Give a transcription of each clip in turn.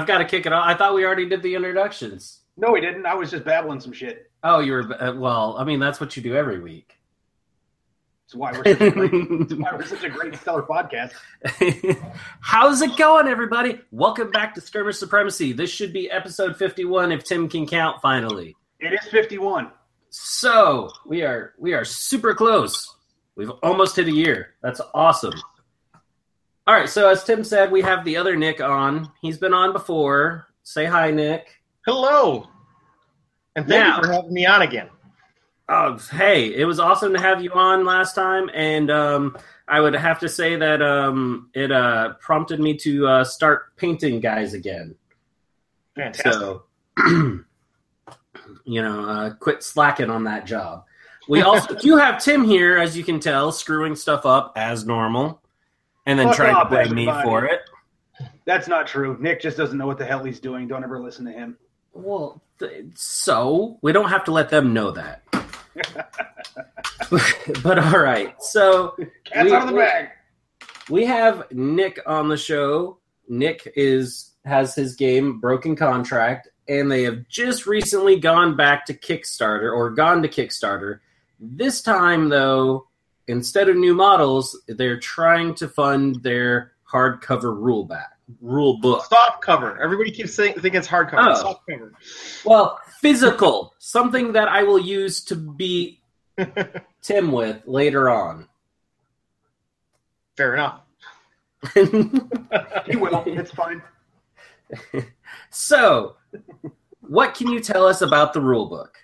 I've got to kick it off. I thought we already did the introductions. No, we didn't. I was just babbling some shit. Oh, you were uh, well. I mean, that's what you do every week. That's why we're such a great, why we're such a great stellar podcast. How's it going, everybody? Welcome back to Skirmish Supremacy. This should be episode fifty-one if Tim can count. Finally, It is 51. so we are we are super close. We've almost hit a year. That's awesome. All right, so as Tim said, we have the other Nick on. He's been on before. Say hi, Nick. Hello. And thank Now- you for having me on again. Oh, hey, it was awesome to have you on last time, and um, I would have to say that um, it uh, prompted me to uh, start painting guys again. Fantastic. So, you know, uh, quit slacking on that job. We also do have Tim here, as you can tell, screwing stuff up as normal, and then Fuck trying off, to blame me everybody. for it. That's not true. Nick just doesn't know what the hell he's doing. Don't ever listen to him. Well, th- so we don't have to let them know that. but all right, so Cat's We- out of the we- bag. we have Nick on the show. Nick is has his game Broken Contract, and they have just recently gone back to Kickstarter or gone to Kickstarter. This time, though, instead of new models, they're trying to fund their hardcover rule back rule book. Soft cover. Everybody keeps saying think it's hardcover. Oh. Soft cover. Well, physical, something that I will use to beat Tim with later on. Fair enough. He will. It's fine. so, what can you tell us about the rule book?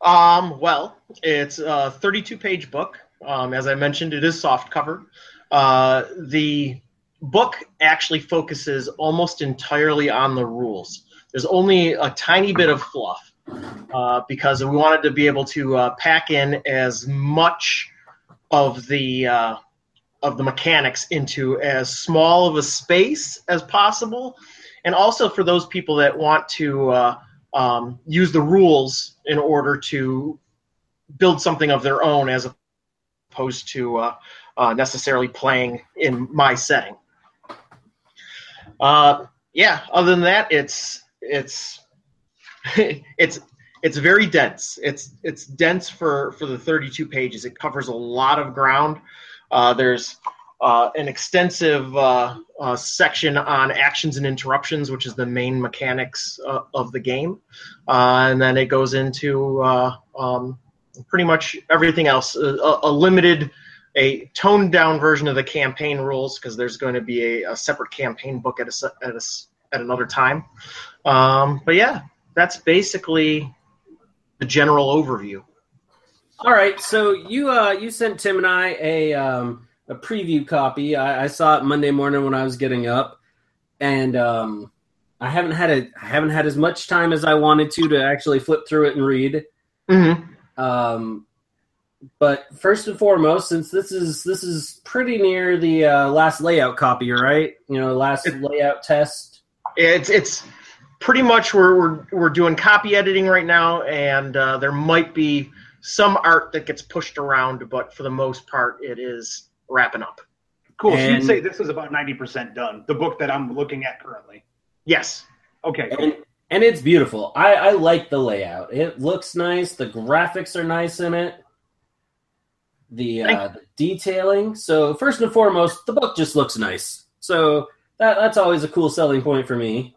Um, well, it's a 32 page book. Um, as I mentioned, it is soft cover. Uh, the book actually focuses almost entirely on the rules. There's only a tiny bit of fluff uh, because we wanted to be able to uh, pack in as much of the uh, of the mechanics into as small of a space as possible, and also for those people that want to uh, um, use the rules in order to build something of their own as opposed to uh, uh, necessarily playing in my setting. Uh, yeah, other than that, it's it's it's it's very dense. It's it's dense for for the 32 pages. It covers a lot of ground. Uh, there's uh, an extensive uh, section on actions and interruptions, which is the main mechanics of the game, and then it goes into um, pretty much everything else. A, a limited, a toned down version of the campaign rules because there's going to be a, a separate campaign book at a, at a at another time. Um, but yeah, that's basically the general overview. All right, so you uh, you sent Tim and I a um, a preview copy. I, I saw it Monday morning when I was getting up, and um, I haven't had a I haven't had as much time as I wanted to to actually flip through it and read. Mm-hmm. Um, but first and foremost, since this is this is pretty near the uh, last layout copy, right? You know, last It- layout test. It's it's pretty much we're we're, we're doing copy editing right now, and uh, there might be some art that gets pushed around, but for the most part, it is wrapping up. Cool. So you'd say this is about 90% done. The book that I'm looking at currently. Yes. Okay. cool. and and it's beautiful. I, I like the layout. It looks nice. The graphics are nice in it. The, uh, the detailing. So first and foremost, the book just looks nice. So that that's always a cool selling point for me.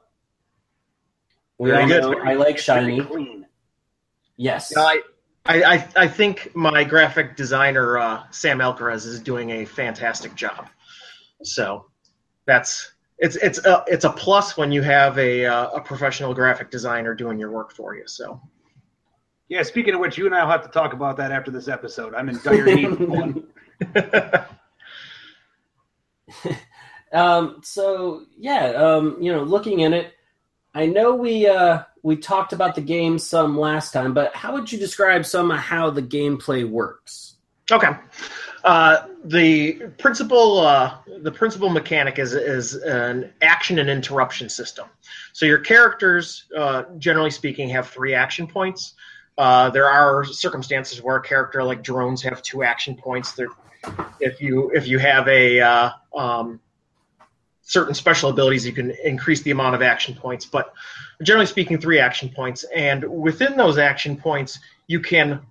We Very all good. know I like It's very shiny. Clean. Yes. No, I, I, I, I think my graphic designer uh, Sam Alcaraz is doing a fantastic job. So that's it's it's a it's a plus when you have a uh, a professional graphic designer doing your work for you. So Yeah, speaking of which, you and I will have to talk about that after this episode. I'm in dire need of one. Um, so yeah, um, you know, looking in it, I know we uh, we talked about the game some last time, but how would you describe some of how the gameplay works? Okay. Uh, the principal uh, the principal mechanic is is an action and interruption system. So your characters, uh, generally speaking, have three action points. Uh, there are circumstances where a character like drones have two action points. There, if you if you have a uh, um, certain special abilities, you can increase the amount of action points. But generally speaking, three action points. And within those action points, you can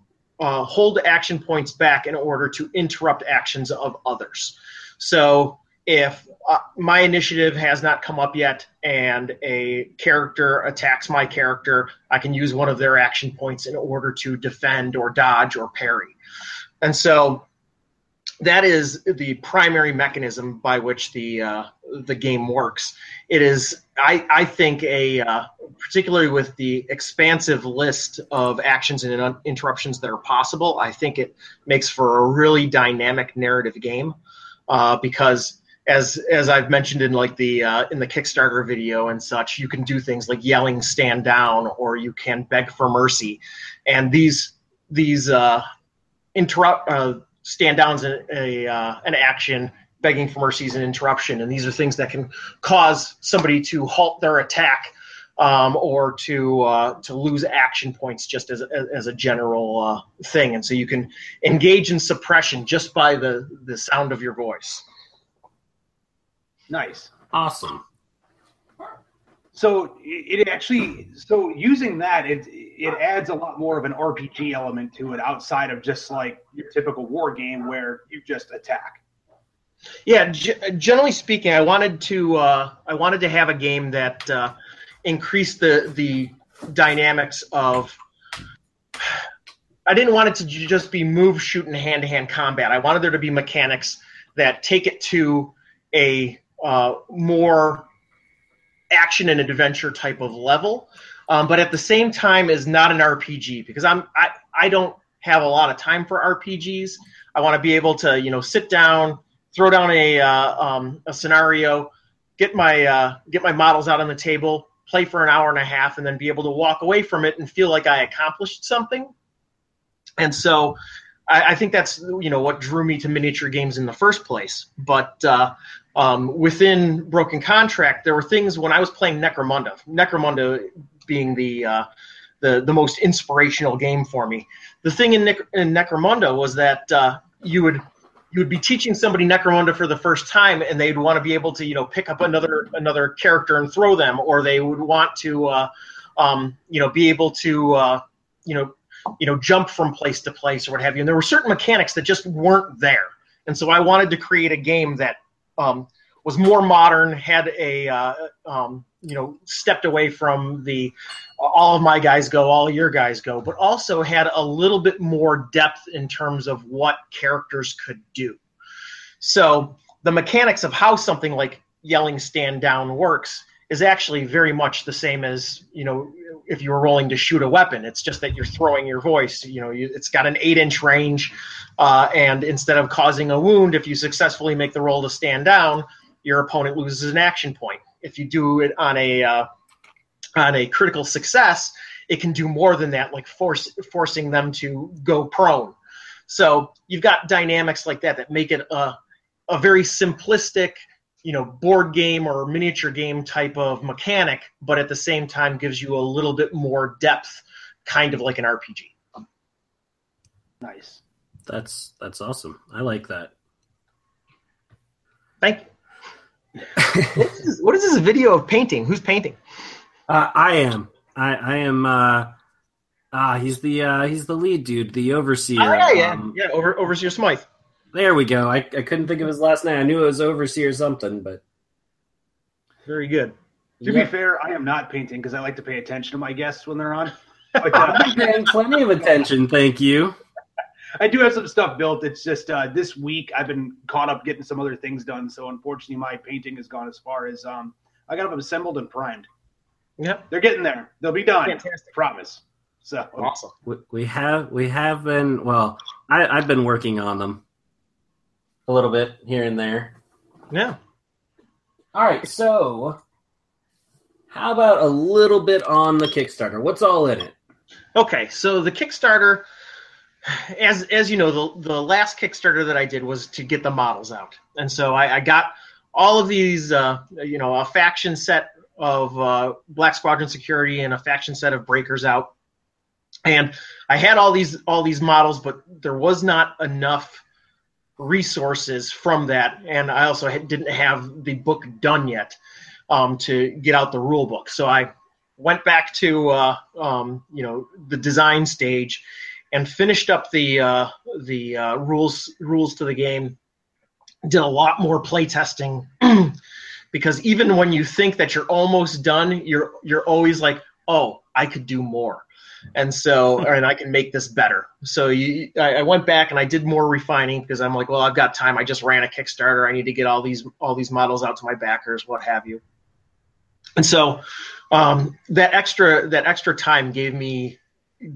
uh, hold action points back in order to interrupt actions of others. So if uh, my initiative has not come up yet and a character attacks my character, I can use one of their action points in order to defend or dodge or parry. And so that is the primary mechanism by which the uh, the game works. It is, I, I think, a uh, particularly with the expansive list of actions and interruptions that are possible. I think it makes for a really dynamic narrative game uh, because as as I've mentioned in like the uh, in the Kickstarter video and such, you can do things like yelling "stand down" or you can beg for mercy, and these these uh, interrupt uh, stand downs in a uh, an action, begging for mercy is an interruption, and these are things that can cause somebody to halt their attack. Um, or to uh, to lose action points just as a, as a general uh, thing, and so you can engage in suppression just by the the sound of your voice. Nice. Awesome. So it actually, so using that, it it adds a lot more of an RPG element to it outside of just like your typical war game where you just attack. Yeah, g- generally speaking, I wanted to uh, I wanted to have a game that uh, increased the the dynamics of. I didn't want it to just be move, shoot, and hand to hand combat. I wanted there to be mechanics that take it to a uh, more action and adventure type of level, um, but at the same time is not an RPG because I'm I, I don't have a lot of time for RPGs. I want to be able to you know sit down, throw down a uh, um, a scenario, get my uh, get my models out on the table, play for an hour and a half, and then be able to walk away from it and feel like I accomplished something. And so I, I, think that's you know what drew me to miniature games in the first place. But uh, um, within Broken Contract, there were things when I was playing Necromunda. Necromunda being the uh, the the most inspirational game for me. The thing in, in Necromunda was that uh, you would you would be teaching somebody Necromunda for the first time, and they'd want to be able to you know pick up another another character and throw them, or they would want to uh, um, you know be able to uh, you know you know, jump from place to place or what have you. And there were certain mechanics that just weren't there. And so I wanted to create a game that um, was more modern, had a, uh, um, you know, stepped away from the all of my guys go, all of your guys go, but also had a little bit more depth in terms of what characters could do. So the mechanics of how something like yelling stand down works is actually very much the same as you know if you were rolling to shoot a weapon. It's just that you're throwing your voice. You know, you, it's got an eight inch range, uh, and instead of causing a wound, if you successfully make the roll to stand down, your opponent loses an action point. If you do it on a uh, on a critical success, it can do more than that, like force forcing them to go prone. So you've got dynamics like that that make it a a very simplistic you know board game or miniature game type of mechanic but at the same time gives you a little bit more depth kind of like an rpg nice. That's that's awesome. I like that. Thank you what, is this, what is this video of painting who's painting uh, i am i i am uh ah he's the uh he's the lead dude the overseer oh, yeah yeah um, yeah over overseer smythe there we go. I, I couldn't think of his last name. I knew it was Overseer something, but very good. To be fair, I am not painting because I like to pay attention to my guests when they're on. But, uh, I'm paying plenty of attention, thank you. I do have some stuff built. It's just uh, this week I've been caught up getting some other things done. So unfortunately, my painting has gone as far as um, I got them assembled and primed. Yep, they're getting there. They'll be done. Fantastic. Promise. So awesome. We, we have we have been well. I, I've been working on them a little bit here and there. Yeah. All right, so how about a little bit on the Kickstarter? What's all in it? Okay, so the Kickstarter, as as you know, the the last Kickstarter that I did was to get the models out, and so I, I got all of these, uh, you know, a faction set of uh, Black Squadron Security and a faction set of Breakers out, and I had all these all these models, but there was not enough resources from that, and I also had, didn't have the book done yet um, to get out the rule book. So I went back to uh, um, you know the design stage and finished up the uh, the uh, rules rules to the game. Did a lot more play testing because even when you think that you're almost done, you're you're always like, oh, I could do more, and so and I can make this better. So you, I, I went back and I did more refining because I'm like, well, I've got time. I just ran a Kickstarter. I need to get all these all these models out to my backers, what have you. And so um, that extra that extra time gave me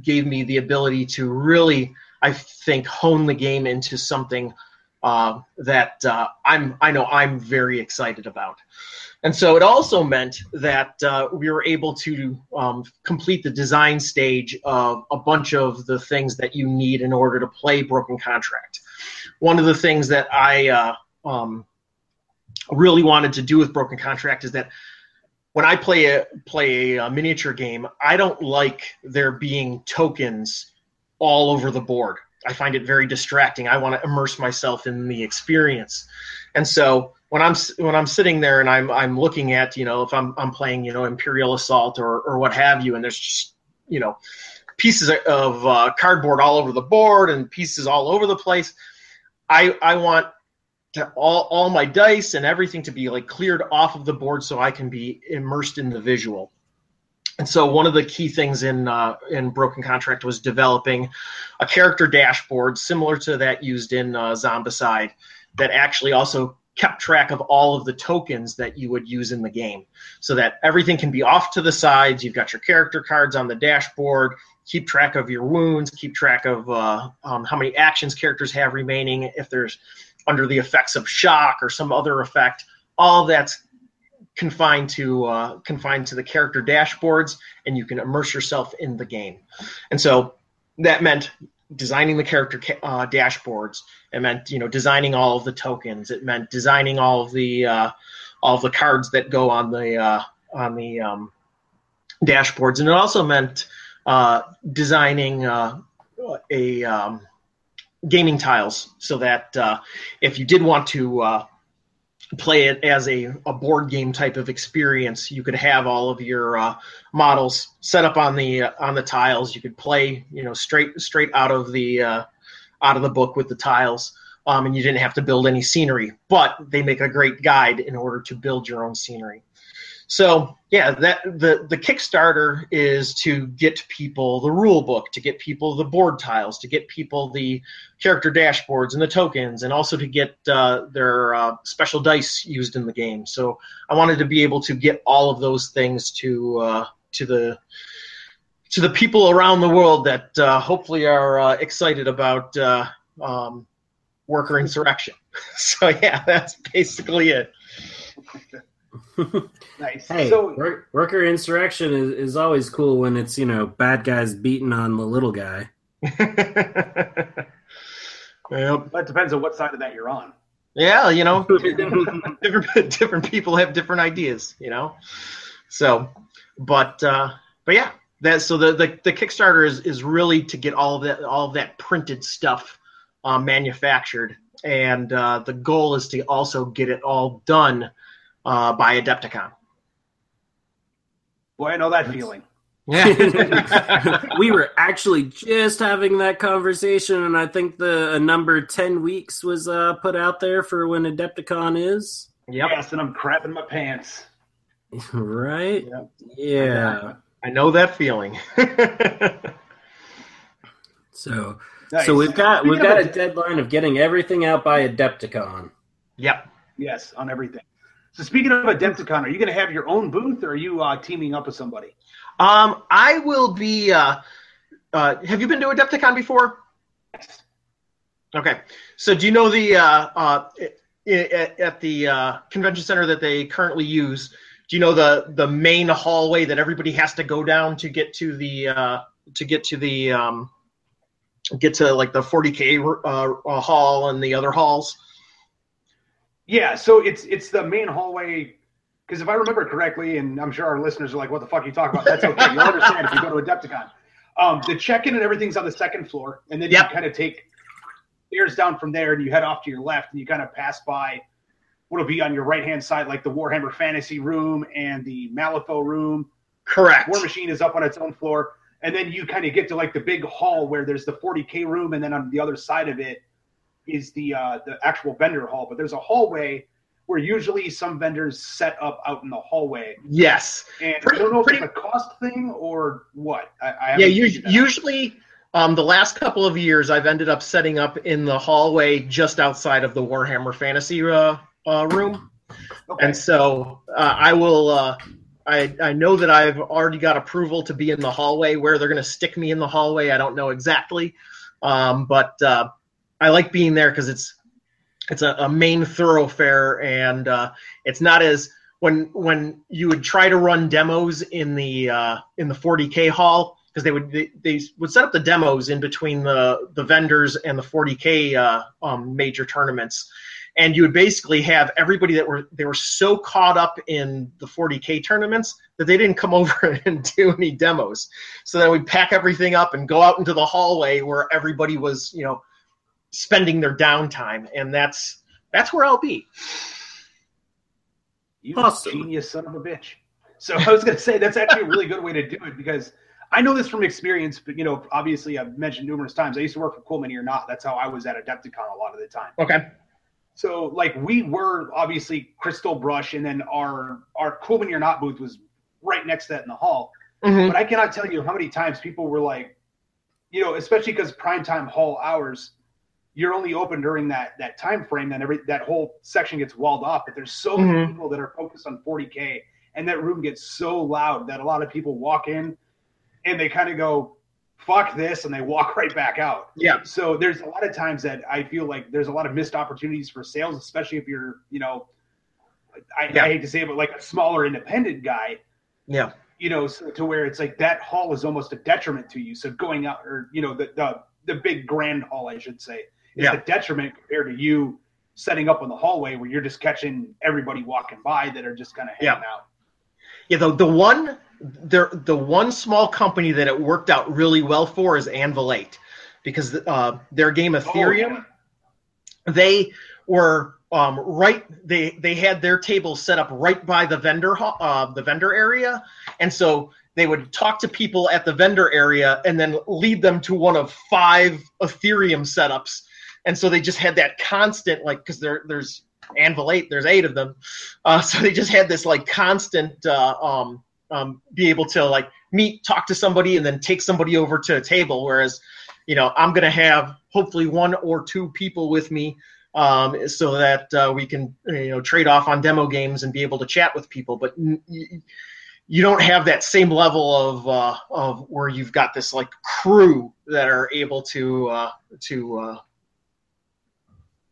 gave me the ability to really, I think, hone the game into something uh, that uh, I'm I know I'm very excited about. And so it also meant that uh, we were able to um, complete the design stage of a bunch of the things that you need in order to play Broken Contract. One of the things that I uh, um, really wanted to do with Broken Contract is that when I play a play a, a miniature game, I don't like there being tokens all over the board. I find it very distracting. I want to immerse myself in the experience, and so when I'm when I'm sitting there and I'm I'm looking at you know if I'm I'm playing you know Imperial Assault or or what have you, and there's just you know pieces of uh, cardboard all over the board and pieces all over the place. I I want to all, all my dice and everything to be like cleared off of the board so I can be immersed in the visual. And so one of the key things in uh, in Broken Contract was developing a character dashboard similar to that used in uh, Zombicide that actually also kept track of all of the tokens that you would use in the game so that everything can be off to the sides. You've got your character cards on the dashboard. Keep track of your wounds. Keep track of uh, um, how many actions characters have remaining. If there's under the effects of shock or some other effect. All that's confined to uh, confined to the character dashboards, and you can immerse yourself in the game. And so that meant designing the character uh, dashboards. It meant you know designing all of the tokens. It meant designing all of the uh, all of the cards that go on the uh, on the um, dashboards, and it also meant uh, designing uh, a um, gaming tiles so that uh, if you did want to uh, play it as a, a board game type of experience, you could have all of your uh, models set up on the uh, on the tiles. You could play, you know, straight straight out of the uh, out of the book with the tiles. Um, and you didn't have to build any scenery, but they make a great guide in order to build your own scenery. So yeah, that the the Kickstarter is to get people the rule book, to get people the board tiles, to get people the character dashboards and the tokens, and also to get uh, their uh, special dice used in the game. So I wanted to be able to get all of those things to uh, to the to the people around the world that uh, hopefully are uh, excited about uh, um, worker insurrection. so yeah, that's basically it. Nice. Hey, so, work, worker insurrection is, is always cool when it's you know bad guys beating on the little guy. well, that depends on what side of that you're on. Yeah, you know, different different people have different ideas, you know. So, but uh, but yeah, that so the, the the Kickstarter is is really to get all of that all of that printed stuff uh, manufactured, and uh, the goal is to also get it all done uh, by Adepticon. Boy, I know that feeling. Yeah. we were actually just having that conversation, and I think the number 10 weeks was uh, put out there for when Adepticon is. Yep. Yes, and I'm crapping my pants. right? Yep. Yeah. I know that feeling. so nice. so we've got we've got a deadline of getting everything out by Adepticon. Yep. Yes, on everything. So speaking of Adepticon, are you going to have your own booth, or are you uh, teaming up with somebody? Um, I will be. Uh, uh, have you been to Adepticon before? Yes. Okay. So do you know the uh, uh, at, at the uh, convention center that they currently use? Do you know the the main hallway that everybody has to go down to get to the uh, to get to the um, get to like the 40k uh, hall and the other halls? Yeah, so it's it's the main hallway. Because if I remember correctly, and I'm sure our listeners are like, "What the fuck are you talking about?" That's okay. You'll understand if you go to Adepticon. Um, the check-in and everything's on the second floor, and then yep. you kind of take stairs down from there, and you head off to your left, and you kind of pass by what'll be on your right hand side, like the Warhammer Fantasy Room and the Malifaux Room. Correct. Warmachine is up on its own floor, and then you kind of get to like the big hall where there's the 40k room, and then on the other side of it is the uh, the actual vendor hall. But there's a hallway where usually some vendors set up out in the hallway. Yes. And Pretty- I don't know if it's a cost thing or what. I, I Yeah, us- figured that out. usually um, the last couple of years I've ended up setting up in the hallway just outside of the Warhammer Fantasy uh, uh, room. Okay. And so uh, I will. Uh, I I know that I've already got approval to be in the hallway. Where they're going to stick me in the hallway, I don't know exactly. Um, but uh, I like being there because it's it's a, a main thoroughfare, and uh, it's not as when when you would try to run demos in the uh, in the 40k hall because they would they, they would set up the demos in between the the vendors and the 40k uh, um, major tournaments. And you would basically have everybody that were they were so caught up in the 40k tournaments that they didn't come over and do any demos. So then we'd pack everything up and go out into the hallway where everybody was you know spending their downtime and that's that's where i'll be You Awesome. genius son of a bitch. So I was going to say that's actually a really good way to do it because I know this from experience, but you know, obviously I've mentioned numerous times. I used to work for Cool Mini or not. That's how I was at Adepticon a lot of the time. okay So like we were obviously Crystal Brush, and then our our Cool Mini or not booth was right next to that in the hall. Mhm. But I cannot tell you how many times people were like, you know, especially because primetime hall hours, you're only open during that that time frame. Then every that whole section gets walled off. But there's so many Mhm. people that are focused on 40k, and that room gets so loud that a lot of people walk in, and they kind of go, "Fuck this," and they walk right back out. yeah So there's a lot of times that I feel like there's a lot of missed opportunities for sales, especially if you're, you know, I, Yeah. I hate to say it, but like a smaller independent guy yeah you know, so to where it's like that hall is almost a detriment to you. So going out, or you know, the the, the big grand hall, I should say, is Yeah. a detriment compared to you setting up in the hallway where you're just catching everybody walking by that are just kind of hanging out. Yeah, the the one the the one small company that it worked out really well for is Anvil Eight, because uh, their game Ethereum, they were um, right. They they had their tables set up right by the vendor uh, the vendor area, and so they would talk to people at the vendor area and then lead them to one of five Ethereum setups. And so they just had that constant like because there there's Anvil eight, there's eight of them, uh, so they just had this like constant uh, um, um, be able to like meet, talk to somebody, and then take somebody over to a table. Whereas, you know, I'm gonna have hopefully one or two people with me um, so that uh, we can you know trade off on demo games and be able to chat with people. But you don't have that same level of uh, of where you've got this like crew that are able to uh, to uh,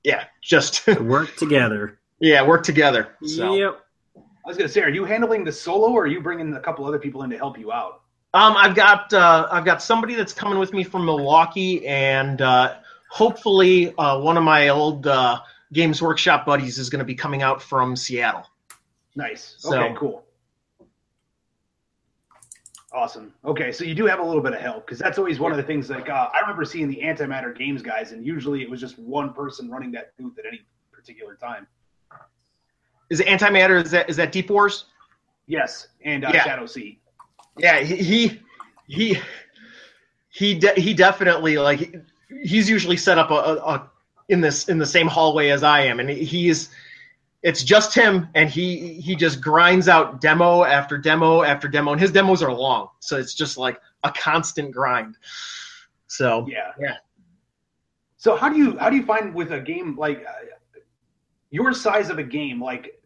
yeah just Work together. yeah work together. So. Yep. I was gonna say, are you handling the solo, or are you bringing a couple other people in to help you out? Um, I've got uh, I've got somebody that's coming with me from Milwaukee, and uh, hopefully uh, one of my old uh, Games Workshop buddies is going to be coming out from Seattle. Nice. So- okay, cool. Awesome. Okay, so you do have a little bit of help because that's always one of the things. Like uh, I remember seeing the antimatter games guys, and usually it was just one person running that booth at any particular time. Is it Antimatter? Is that is that Deep Wars? Yes, and uh, Yeah. Shadow Sea. Yeah, he he he he, de- he definitely like he's usually set up a, a, a in this in the same hallway as I am, and he's it's just him, and he he just grinds out demo after demo after demo, and his demos are long, so it's just like a constant grind. So Yeah. Yeah. So how do you how do you find with a game like uh, your size of a game? Like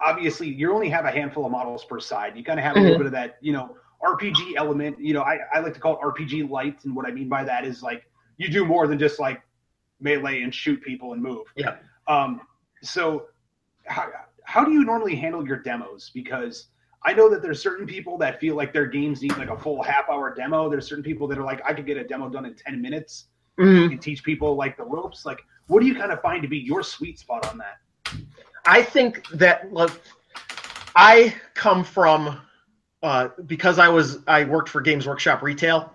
obviously you only have a handful of models per side. You kind of have a little Mhm. bit of that, you know, RPG element. You know, I, I like to call it RPG light, and what I mean by that is like you do more than just like melee and shoot people and move. Yeah. Um. So how how do you normally handle your demos? Because I know that there's certain people that feel like their games need like a full half hour demo. There's certain people that are like, I could get a demo done in 10 minutes mhm. and teach people like the ropes. Like, what do you kind of find to be your sweet spot on that? I think that look, I come from uh, because I was I worked for Games Workshop Retail.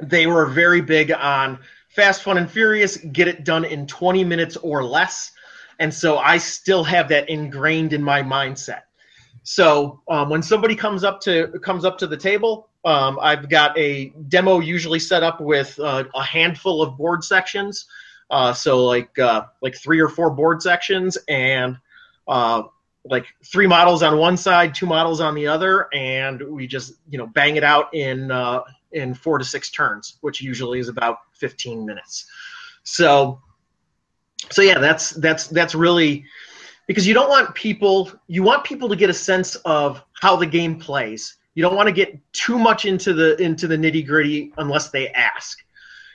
They were very big on Fast, Fun, and Furious, get it done in 20 minutes or less. And so I still have that ingrained in my mindset. So um, when somebody comes up to comes up to the table, um, I've got a demo usually set up with uh, a handful of board sections. Uh, so like uh, like three or four board sections and uh, like three models on one side, two models on the other, and we just you know bang it out in uh, in four to six turns, which usually is about 15 minutes. So so yeah, that's that's that's really because you don't want people you want people to get a sense of how the game plays. You don't want to get too much into the into the nitty gritty unless they ask,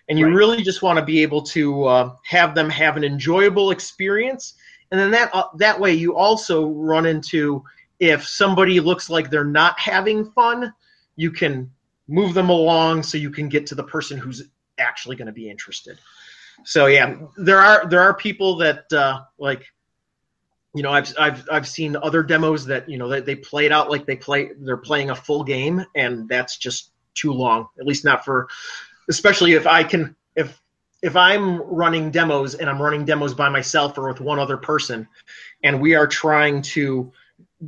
and you right. really just want to be able to uh, have them have an enjoyable experience. And then that uh, that way you also run into if somebody looks like they're not having fun, you can move them along so you can get to the person who's actually going to be interested. So yeah, there are there are people that uh, like you know I've I've I've seen other demos that you know they, they play it out like they play they're playing a full game and that's just too long. At least not for especially if I can if if I'm running demos and I'm running demos by myself or with one other person and we are trying to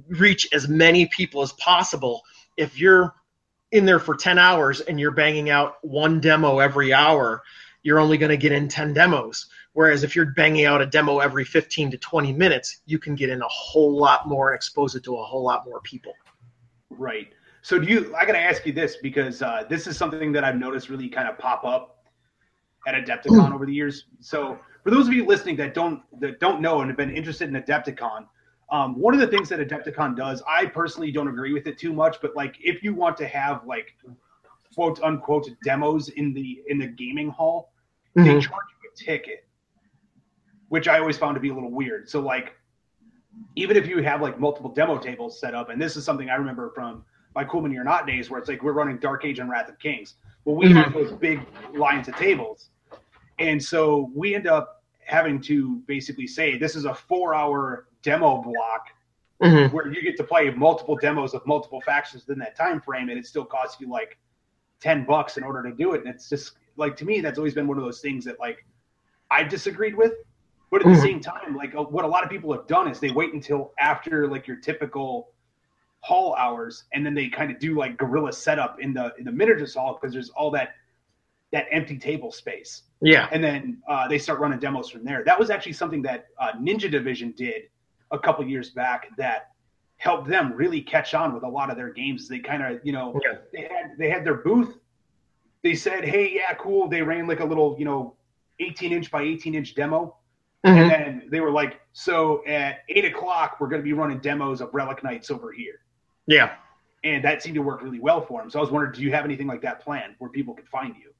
reach as many people as possible if you're in there for 10 hours and you're banging out one demo every hour you're only going to get in 10 demos. Whereas if you're banging out a demo every 15 to 20 minutes, you can get in a whole lot more and expose it to a whole lot more people. Right. So do you? I got to ask you this because uh, this is something that I've noticed really kind of pop up at Adepticon over the years. So for those of you listening that don't that don't know and have been interested in Adepticon, um, one of the things that Adepticon does, I personally don't agree with it too much, but like if you want to have like quote unquote demos in the in the gaming hall, mm-hmm. they charge you a ticket, which I always found to be a little weird. So like, even if you have like multiple demo tables set up, and this is something I remember from my Cool Mini or Not days, where it's like we're running Dark Age and Wrath of Kings. Well, we mm-hmm. have those big lines of tables, and so we end up having to basically say this is a four-hour demo block mm-hmm. where you get to play multiple demos of multiple factions within that time frame, and it still costs you like ten bucks in order to do it. And it's just like to me, that's always been one of those things that like I've disagreed with. But at the mm-hmm. same time, like uh, what a lot of people have done is they wait until after like your typical hall hours, and then they kind of do like guerrilla setup in the in the miniature hall because there's all that that empty table space. Yeah, and then uh, they start running demos from there. That was actually something that uh, Ninja Division did a couple years back that helped them really catch on with a lot of their games. They kind of, you know, yeah. they had they had their booth they said, "Hey, yeah, cool." They ran like a little, you know, 18 inch by 18 inch demo, mm-hmm. and then they were like, "So at eight o'clock, we're going to be running demos of Relic Knights over here." Yeah, and that seemed to work really well for them. So I was wondering, do you have anything like that planned where people could find you?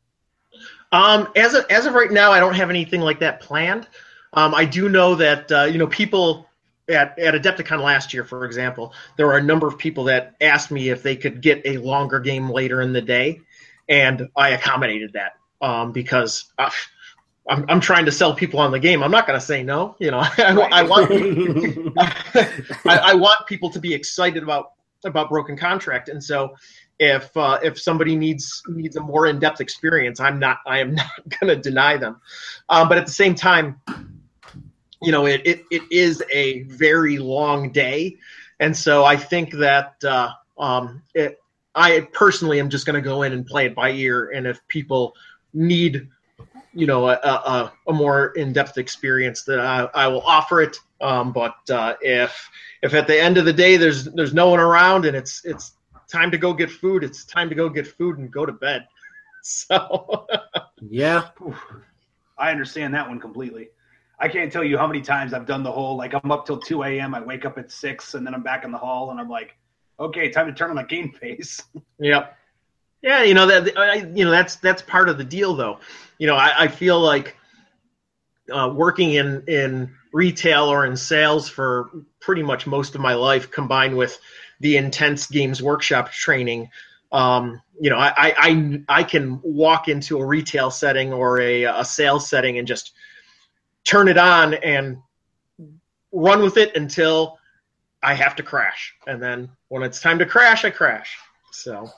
Um, as of, as of right now, I don't have anything like that planned. Um, I do know that uh, you know people at, at Adepticon last year, for example, there were a number of people that asked me if they could get a longer game later in the day and I accommodated that um, because uh, I'm, I'm trying to sell people on the game. I'm not going to say no. You know, I, I want I, I, want people to be excited about about Broken Contract, and so if uh, if somebody needs needs a more in depth experience, I'm not I am not going to deny them. Um, but at the same time, you know, it, it it is a very long day, and so I think that. Uh, um, it, I personally am just going to go in and play it by ear, and if people need, you know, a, a, a more in-depth experience, that I, I will offer it. Um, but uh, if if at the end of the day there's there's no one around and it's it's time to go get food, it's time to go get food and go to bed. So yeah, I understand that one completely. I can't tell you how many times I've done the whole like I'm up till 2 a.m. I wake up at six and then I'm back in the hall and I'm like, okay, time to turn on the game face. Yep. Yeah, you know that I, you know that's that's part of the deal, though. You know, I, I feel like uh, working in in retail or in sales for pretty much most of my life, combined with the intense Games Workshop training. Um, you know, I, I I can walk into a retail setting or a, a sales setting and just turn it on and run with it until I have to crash, and then when it's time to crash, I crash. So,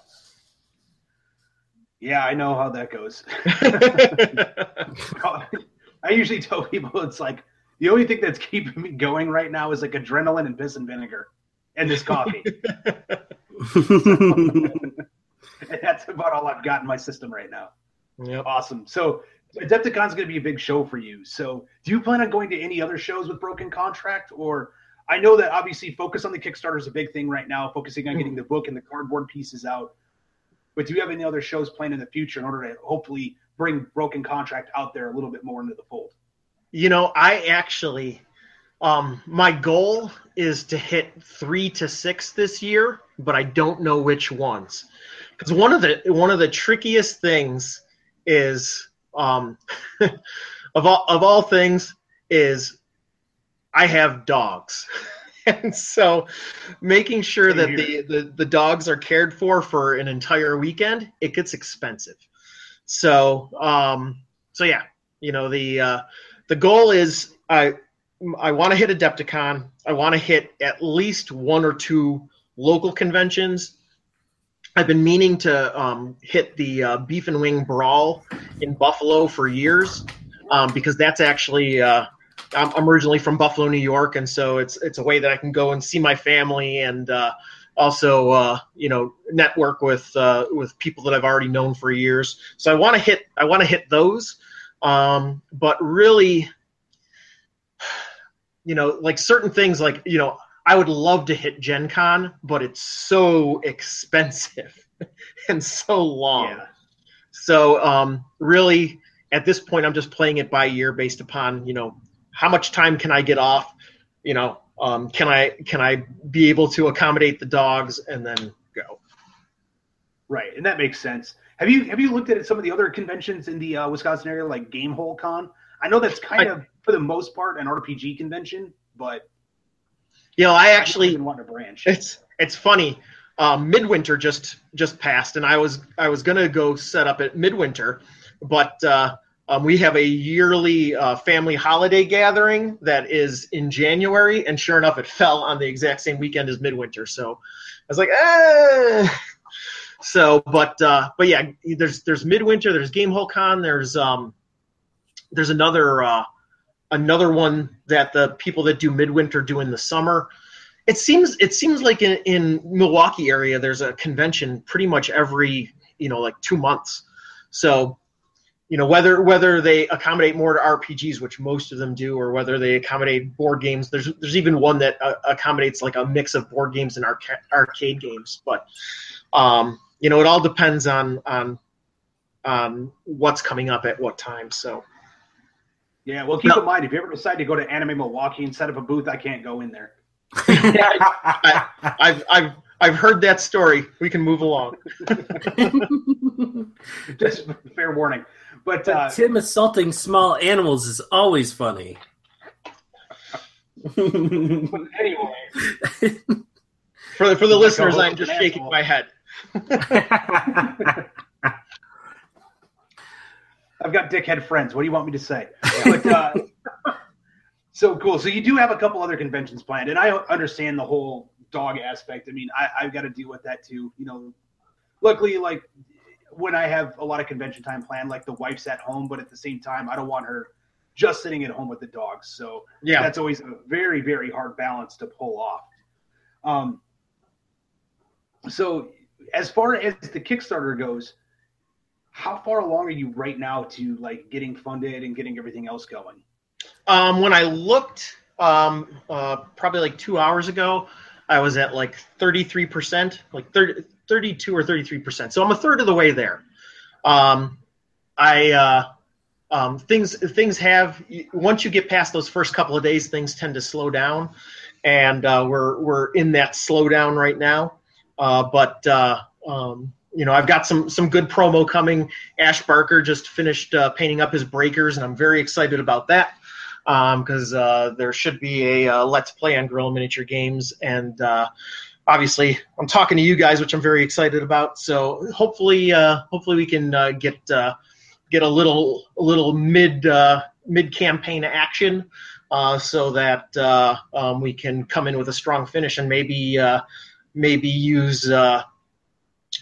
Yeah, I know how that goes. I usually tell people it's like the only thing that's keeping me going right now is like adrenaline and piss and vinegar and this coffee. and that's about all I've got in my system right now. Yep. Awesome. So Adepticon's going to be a big show for you. So do you plan on going to any other shows with Broken Contract or I know that obviously focus on the Kickstarter is a big thing right now, focusing on getting the book and the cardboard pieces out. But do you have any other shows planned in the future in order to hopefully bring Broken Contract out there a little bit more into the fold? You know, I actually, um, my goal is to hit three to six this year, but I don't know which ones. Because one of the one of the trickiest things is, um, of all of all things, is I have dogs. and so making sure that the, the, the dogs are cared for for an entire weekend, it gets expensive. So, um, so yeah, you know, the, uh, the goal is I, I want to hit Adepticon. I want to hit at least one or two local conventions. I've been meaning to um, hit the uh, Beef and Wing Brawl in Buffalo for years um, because that's actually uh, I'm, I'm, originally from Buffalo, New York, and so it's it's a way that I can go and see my family and uh, also uh, you know network with uh, with people that I've already known for years. So I want to hit I want to hit those, um, but really, you know, like certain things, like you know, I would love to hit Gen Con, but it's so expensive and so long. Yeah. So um, really, at this point, I'm just playing it by ear based upon you know how much time can I get off? You know, um, can I can I be able to accommodate the dogs and then go? Right, and that makes sense. Have you have you looked at some of the other conventions in the uh, Wisconsin area, like Gamehole Con? I know that's kind I, of for the most part an RPG convention, but you know, I actually want to branch. It's it's funny. Um, Midwinter just just passed, and I was I was gonna go set up at Midwinter, but uh, um, we have a yearly uh, family holiday gathering that is in January, and sure enough, it fell on the exact same weekend as Midwinter. So I was like, eh. So, but uh, but yeah, there's there's Midwinter, there's Gamehole Con, there's um, there's another uh, another one that the people that do Midwinter do in the summer. It seems it seems like in, in Milwaukee area, there's a convention pretty much every you know like two months. So you know whether whether they accommodate more to RPGs, which most of them do, or whether they accommodate board games. There's there's even one that uh, accommodates like a mix of board games and arca- arcade games. But um, you know, it all depends on on on what's coming up at what time. So. Yeah, well, keep no. in mind if you ever decide to go to Anime Milwaukee and set up a booth, I can't go in there. I, I've I've I've heard that story. We can move along. Just fair warning. But, but uh, Tim assaulting small animals is always funny. anyway, for the, for the listeners, I'm just shaking asshole. my head. I've got dickhead friends. What do you want me to say? But, uh, so cool. So you do have a couple other conventions planned, and I understand the whole dog aspect. I mean, I, I've got to deal with that too. You know, luckily, like when I have a lot of convention time planned, like the wife's at home, but at the same time, I don't want her just sitting at home with the dogs. So yeah, that's always a very, very hard balance to pull off. Um, so as far as the Kickstarter goes, how far along are you right now to like getting funded and getting everything else going? Um, when I looked, um, uh, probably like two hours ago, I was at like 33%, like 30, 32 or 33%. So I'm a third of the way there. Um, I, uh, um, things, things have, once you get past those first couple of days, things tend to slow down and, uh, we're, we're in that slowdown right now. Uh, but, uh, um, you know, I've got some some good promo coming. Ash Barker just finished uh, painting up his breakers, and I'm very excited about that because um, uh, there should be a let's play on Guerrilla Miniature Games, and uh, obviously I'm talking to you guys, which I'm very excited about. So hopefully, uh, hopefully we can uh, get uh, get a little a little mid mid campaign action, so that um, we can come in with a strong finish and maybe maybe use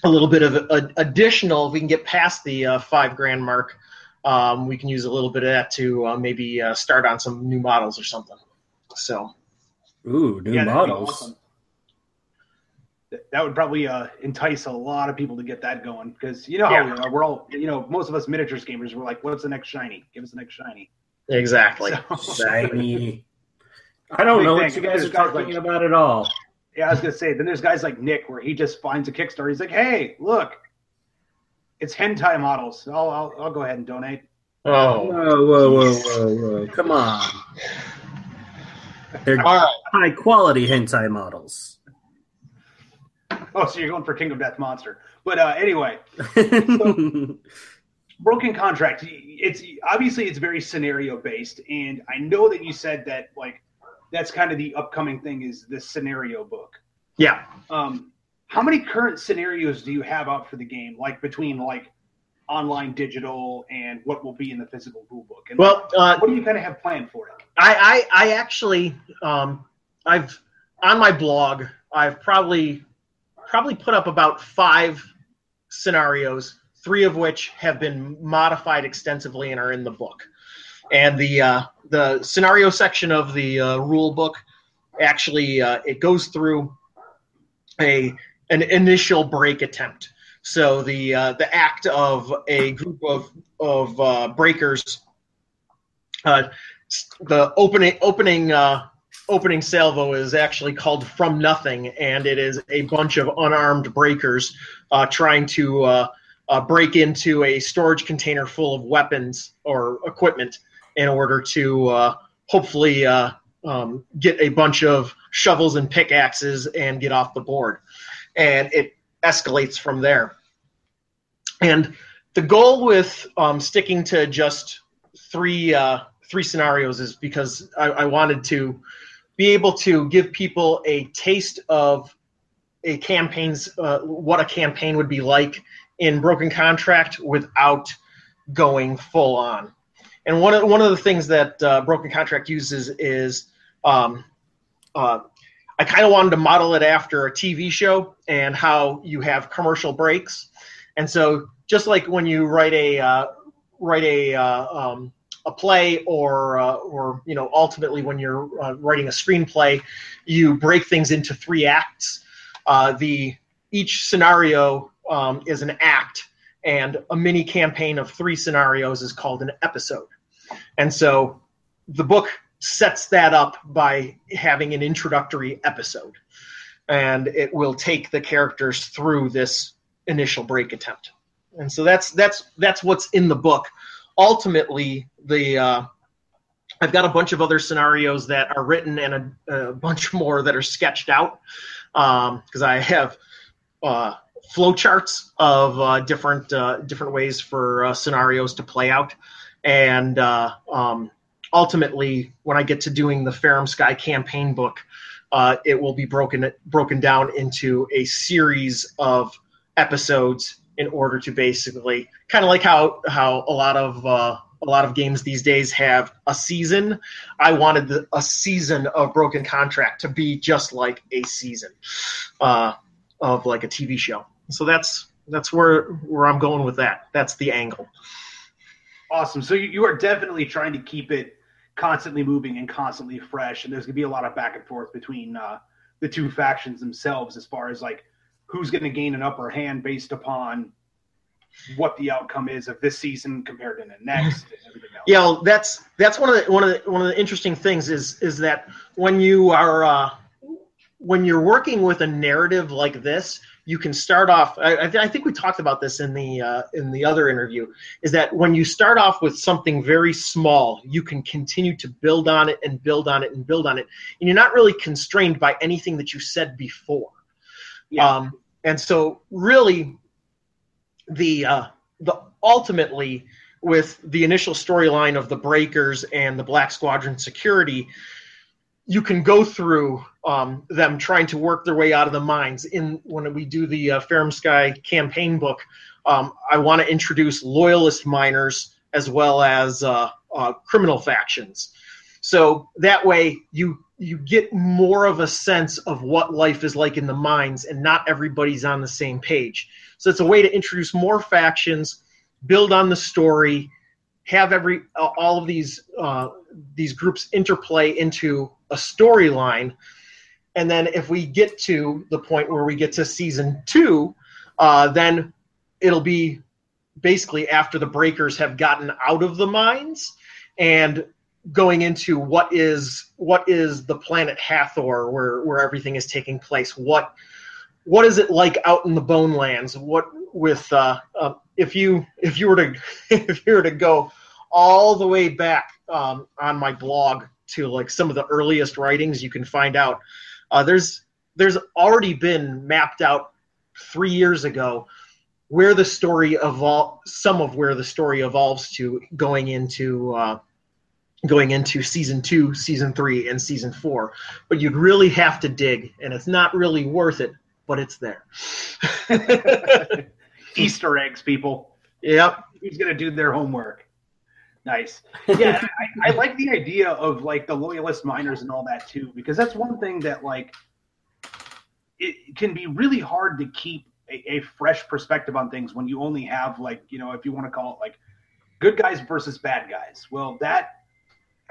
a little bit of a, additional. If we can get past the uh, five grand mark, um, we can use a little bit of that to uh, maybe uh, start on some new models or something. So, ooh, new yeah, models. Awesome. That would probably uh, entice a lot of people to get that going because you know how yeah. we are. We're all, you know, most of us miniatures gamers. We're like, "What's the next shiny? Give us the next shiny." Exactly. So, shiny. I don't know what you guys are talking like, about at all. Yeah, I was gonna say. Then there's guys like Nick, where he just finds a Kickstarter. He's like, "Hey, look, it's hentai models. I'll I'll, I'll go ahead and donate." Oh, whoa, whoa, whoa, whoa, whoa! Come on. They're right. high quality hentai models. Oh, so you're going for Kingdom Death Monster? But uh, anyway, so, broken contract. It's obviously it's very scenario based, and I know that you said that like that's kind of the upcoming thing is the scenario book. Yeah. Um, how many current scenarios do you have out for the game? Like between like online digital and what will be in the physical rule book? And well, uh, what do you kind of have planned for it? I I, I actually um, I've on my blog I've probably probably put up about five scenarios, three of which have been modified extensively and are in the book. And the uh, the scenario section of the uh, rule book actually uh, it goes through a an initial break attempt. So the uh, the act of a group of of uh, breakers, uh, the opening opening uh, opening salvo is actually called From Nothing, and it is a bunch of unarmed breakers uh, trying to uh, uh, break into a storage container full of weapons or equipment in order to uh, hopefully uh, um, get a bunch of shovels and pickaxes and get off the board. And it escalates from there. And the goal with um, sticking to just three uh, three scenarios is because I, I wanted to be able to give people a taste of a campaign's uh, what a campaign would be like in broken contract without going full on. And one of one of the things that uh, broken contract uses is um, uh, i kind of wanted to model it after a tv show and how you have commercial breaks. And so just like when you write a uh, write a uh, um, a play or uh, or you know ultimately when you're uh, writing a screenplay you break things into three acts. Uh, the each scenario um, is an act and a mini campaign of three scenarios is called an episode. And so the book sets that up by having an introductory episode and it will take the characters through this initial break attempt. And so that's that's that's what's in the book ultimately the uh, I've got a bunch of other scenarios that are written and a, a bunch more that are sketched out because um, I have uh, flowcharts of uh, different uh, different ways for uh, scenarios to play out, and uh, um, ultimately, when I get to doing the Farum Sky campaign book, uh, it will be broken broken down into a series of episodes in order to basically kind of like how how a lot of uh, a lot of games these days have a season. I wanted the, a season of Broken Contract to be just like a season uh, of like a TV show. So that's that's where where I'm going with that. That's the angle. Awesome. So you, you are definitely trying to keep it constantly moving and constantly fresh, and there's gonna be a lot of back and forth between uh, the two factions themselves as far as like who's going to gain an upper hand based upon what the outcome is of this season compared to the next and everything else. Yeah, well, that's that's one of the one of the one of the interesting things is is that when you are uh, when you're working with a narrative like this, you can start off. I, I think we talked about this in the uh, in the other interview. Is that when you start off with something very small, you can continue to build on it and build on it and build on it, and you're not really constrained by anything that you said before. Yeah. Um, and so, really, the uh, the ultimately with the initial storyline of the Breakers and the Black Squadron security, you can go through um, them trying to work their way out of the mines. In when we do the uh, Farum Sky campaign book, um, I want to introduce loyalist miners as well as uh, uh, criminal factions. So that way you you get more of a sense of what life is like in the mines and not everybody's on the same page. So it's a way to introduce more factions, build on the story, have every all of these uh, these groups interplay into a storyline, and then if we get to the point where we get to season two, uh, then it'll be basically after the breakers have gotten out of the mines and going into what is what is the planet Hathor where where everything is taking place? What what is it like out in the bone lands what with uh, uh, if you if you were to if you were to go all the way back um, on my blog to like some of the earliest writings you can find out uh, there's there's already been mapped out three years ago where the story evol some of where the story evolves to going into uh, going into season two, season three, and season four. But you'd really have to dig, and it's not really worth it, but it's there. Easter eggs, people. Yep. Who's gonna do their homework? Nice. Yeah, I, I, like the idea of like the loyalist miners and all that too, because that's one thing that like it can be really hard to keep a, a fresh perspective on things when you only have like you know if you want to call it like good guys versus bad guys. Well, that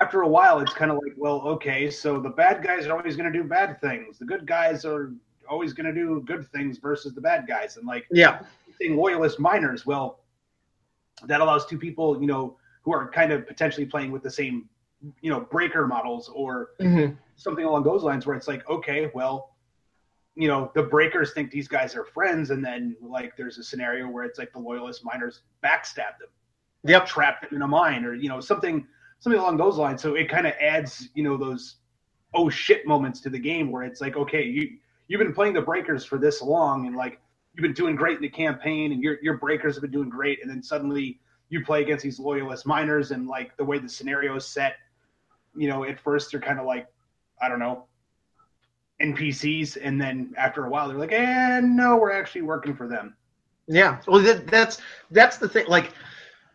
after a while, it's kind of like, well, okay, so the bad guys are always going to do bad things. The good guys are always going to do good things versus the bad guys. And like, yeah, saying loyalist miners, well, that allows two people, you know, who are kind of potentially playing with the same, you know, breaker models or mm-hmm. something along those lines, where it's like, okay, well, you know, the breakers think these guys are friends, and then like there's a scenario where it's like the loyalist miners backstab them, yep, trap them in a mine, or you know, something something along those lines. So it kind of adds, you know, those oh shit moments to the game where it's like, okay, you you've been playing the breakers for this long, and like you've been doing great in the campaign, and your your breakers have been doing great, and then suddenly you play against these loyalist miners, and like the way the scenario is set, you know, at first they're kind of like, I don't know, NPCs, and then after a while they're like, eh, no, we're actually working for them. Yeah, well, that, that's that's the thing. Like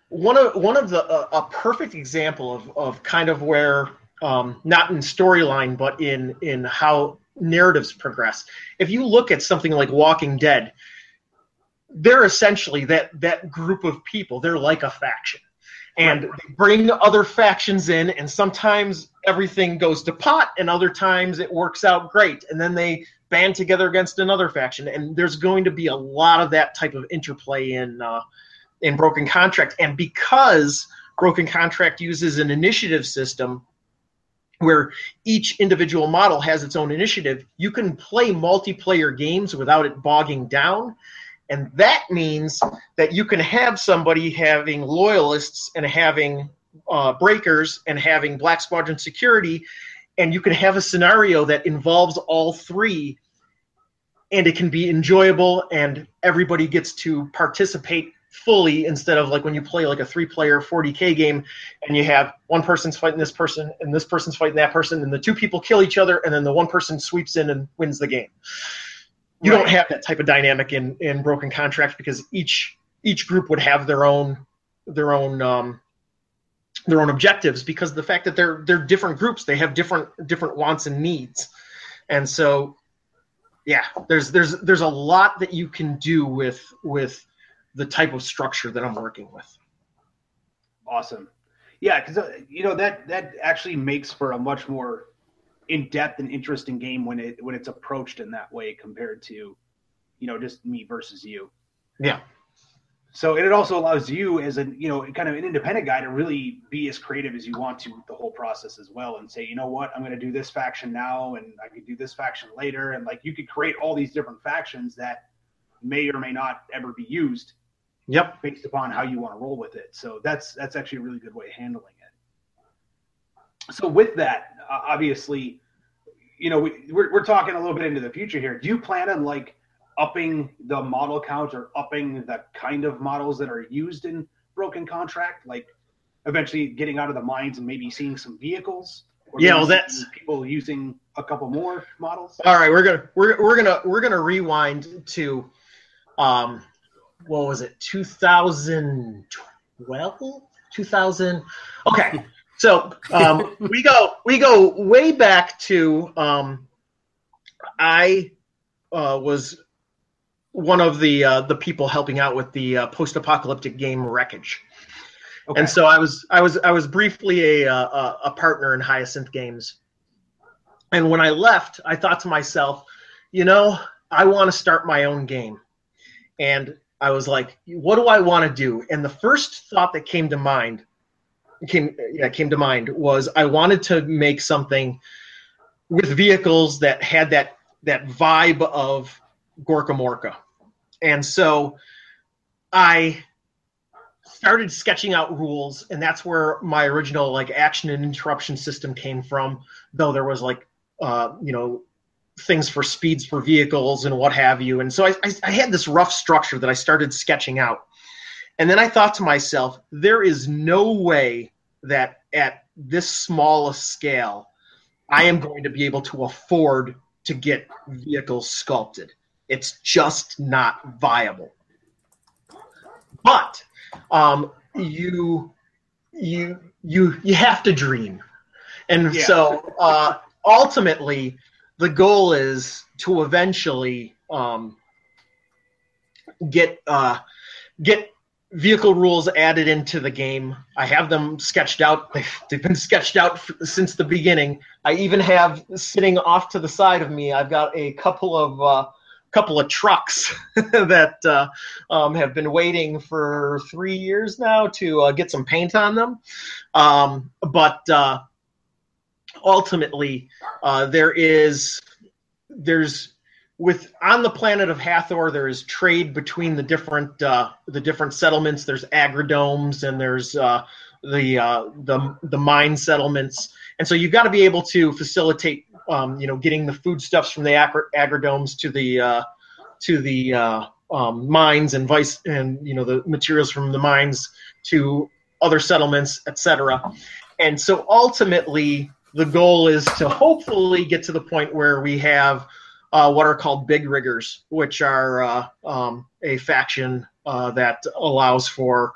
one of one of the uh, a perfect example of of kind of where um, not in storyline but in in how narratives progress. If you look at something like Walking Dead, they're essentially that that group of people. They're like a faction, and they bring other factions in, and sometimes everything goes to pot, and other times it works out great, and then they band together against another faction, and there's going to be a lot of that type of interplay in. Uh, in Broken Contract. And because Broken Contract uses an initiative system where each individual model has its own initiative, you can play multiplayer games without it bogging down. And that means that you can have somebody having loyalists and having uh, breakers and having Black Squadron security, and you can have a scenario that involves all three, and it can be enjoyable, and everybody gets to participate fully instead of like when you play like a three player 40k game and you have one person's fighting this person and this person's fighting that person and the two people kill each other and then the one person sweeps in and wins the game you right. don't have that type of dynamic in in broken contracts because each each group would have their own their own um their own objectives because the fact that they're they're different groups they have different different wants and needs and so yeah there's there's there's a lot that you can do with with the type of structure that I'm working with. Awesome. Yeah, because uh, you know that that actually makes for a much more in-depth and interesting game when it when it's approached in that way compared to, you know, just me versus you. Yeah. So it also allows you as a you know kind of an independent guy to really be as creative as you want to the whole process as well and say you know what I'm going to do this faction now and I could do this faction later and like you could create all these different factions that may or may not ever be used Yep. Based upon how you want to roll with it. So that's that's actually a really good way of handling it. So with that, uh, obviously, you know, we, we're we're talking a little bit into the future here. Do you plan on like upping the model count or upping the kind of models that are used in broken contract, like eventually getting out of the mines and maybe seeing some vehicles? yeah, well, that's people using a couple more models. All right, we're gonna we're we're gonna we're gonna rewind to um what was it 2012 2000 okay So um, we go we go way back to um, I uh, was one of the uh, the people helping out with the uh, post apocalyptic game Wreckage. Okay. And so I was I was I was briefly a, a a partner in Hyacinth Games. And when I left, I thought to myself, you know, I want to start my own game. And I was like, what do I want to do? And the first thought that came to mind came yeah, came to mind was I wanted to make something with vehicles that had that that vibe of Gorkamorka. And so I started sketching out rules and that's where my original like action and interruption system came from though there was like uh, you know things for speeds for vehicles and what have you. And so I, I, I had this rough structure that i started sketching out. And then i thought to myself there is no way that at this small a scale i am going to be able to afford to get vehicles sculpted. It's just not viable. But um, you you you you have to dream. And Yeah. so uh, ultimately the goal is to eventually um, get uh, get vehicle rules added into the game. I have them sketched out. They've, been sketched out since the beginning. I even have sitting off to the side of me. I've got a couple of uh, couple of trucks that uh, um, have been waiting for three years now to uh, get some paint on them. Um, but uh, ultimately, uh, there is there's with on the planet of Hathor, there is trade between the different uh, the different settlements. There's agridomes and there's uh, the uh, the the mine settlements, and so you've got to be able to facilitate um, you know getting the foodstuffs from the agri- agridomes to the uh, to the uh, um, mines and vice and you know the materials from the mines to other settlements, etc. And so ultimately, the goal is to hopefully get to the point where we have uh, what are called big riggers, which are uh, um, a faction uh, that allows for,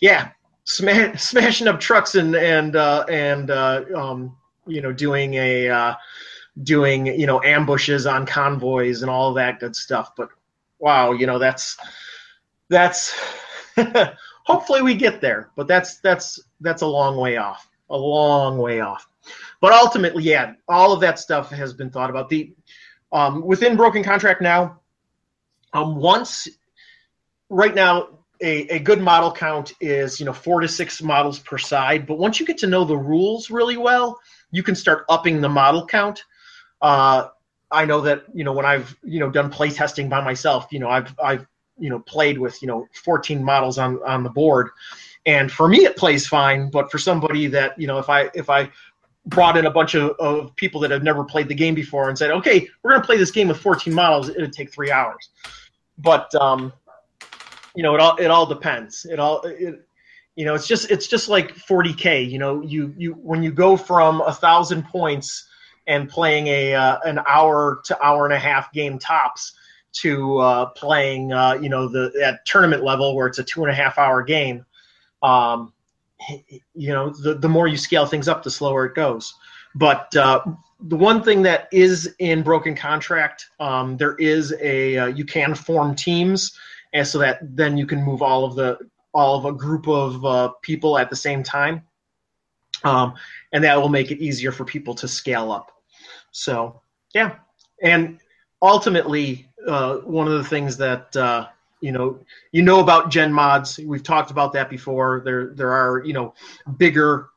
yeah, sma- smashing up trucks and and uh, and uh, um, you know doing a uh, doing you know ambushes on convoys and all that good stuff. But wow, you know that's that's hopefully we get there, but that's that's that's a long way off, a long way off. But ultimately, yeah, all of that stuff has been thought about. The um, within broken contract now, um, once right now a, a good model count is you know four to six models per side. But once you get to know the rules really well, you can start upping the model count. Uh, I know that you know when I've you know done play testing by myself, you know I've I've you know played with you know 14 models on on the board, and for me it plays fine. But for somebody that you know if I if I brought in a bunch of, of people that have never played the game before and said, okay, we're going to play this game with 14 models, it would take three hours. But um, you know, it all it all depends. It all it, you know, it's just it's just like 40k. You know, you you when you go from a thousand points and playing a uh, an hour to hour and a half game tops to uh, playing uh, you know the at tournament level where it's a two and a half hour game. Um, you know, the, the more you scale things up, the slower it goes. But uh, the one thing that is in broken contract, um, there is a uh, you can form teams, and so that then you can move all of the all of a group of uh, people at the same time, um, and that will make it easier for people to scale up. So yeah, and ultimately, uh, one of the things that uh, you know you know about gen mods. We've talked about that before. There there are you know bigger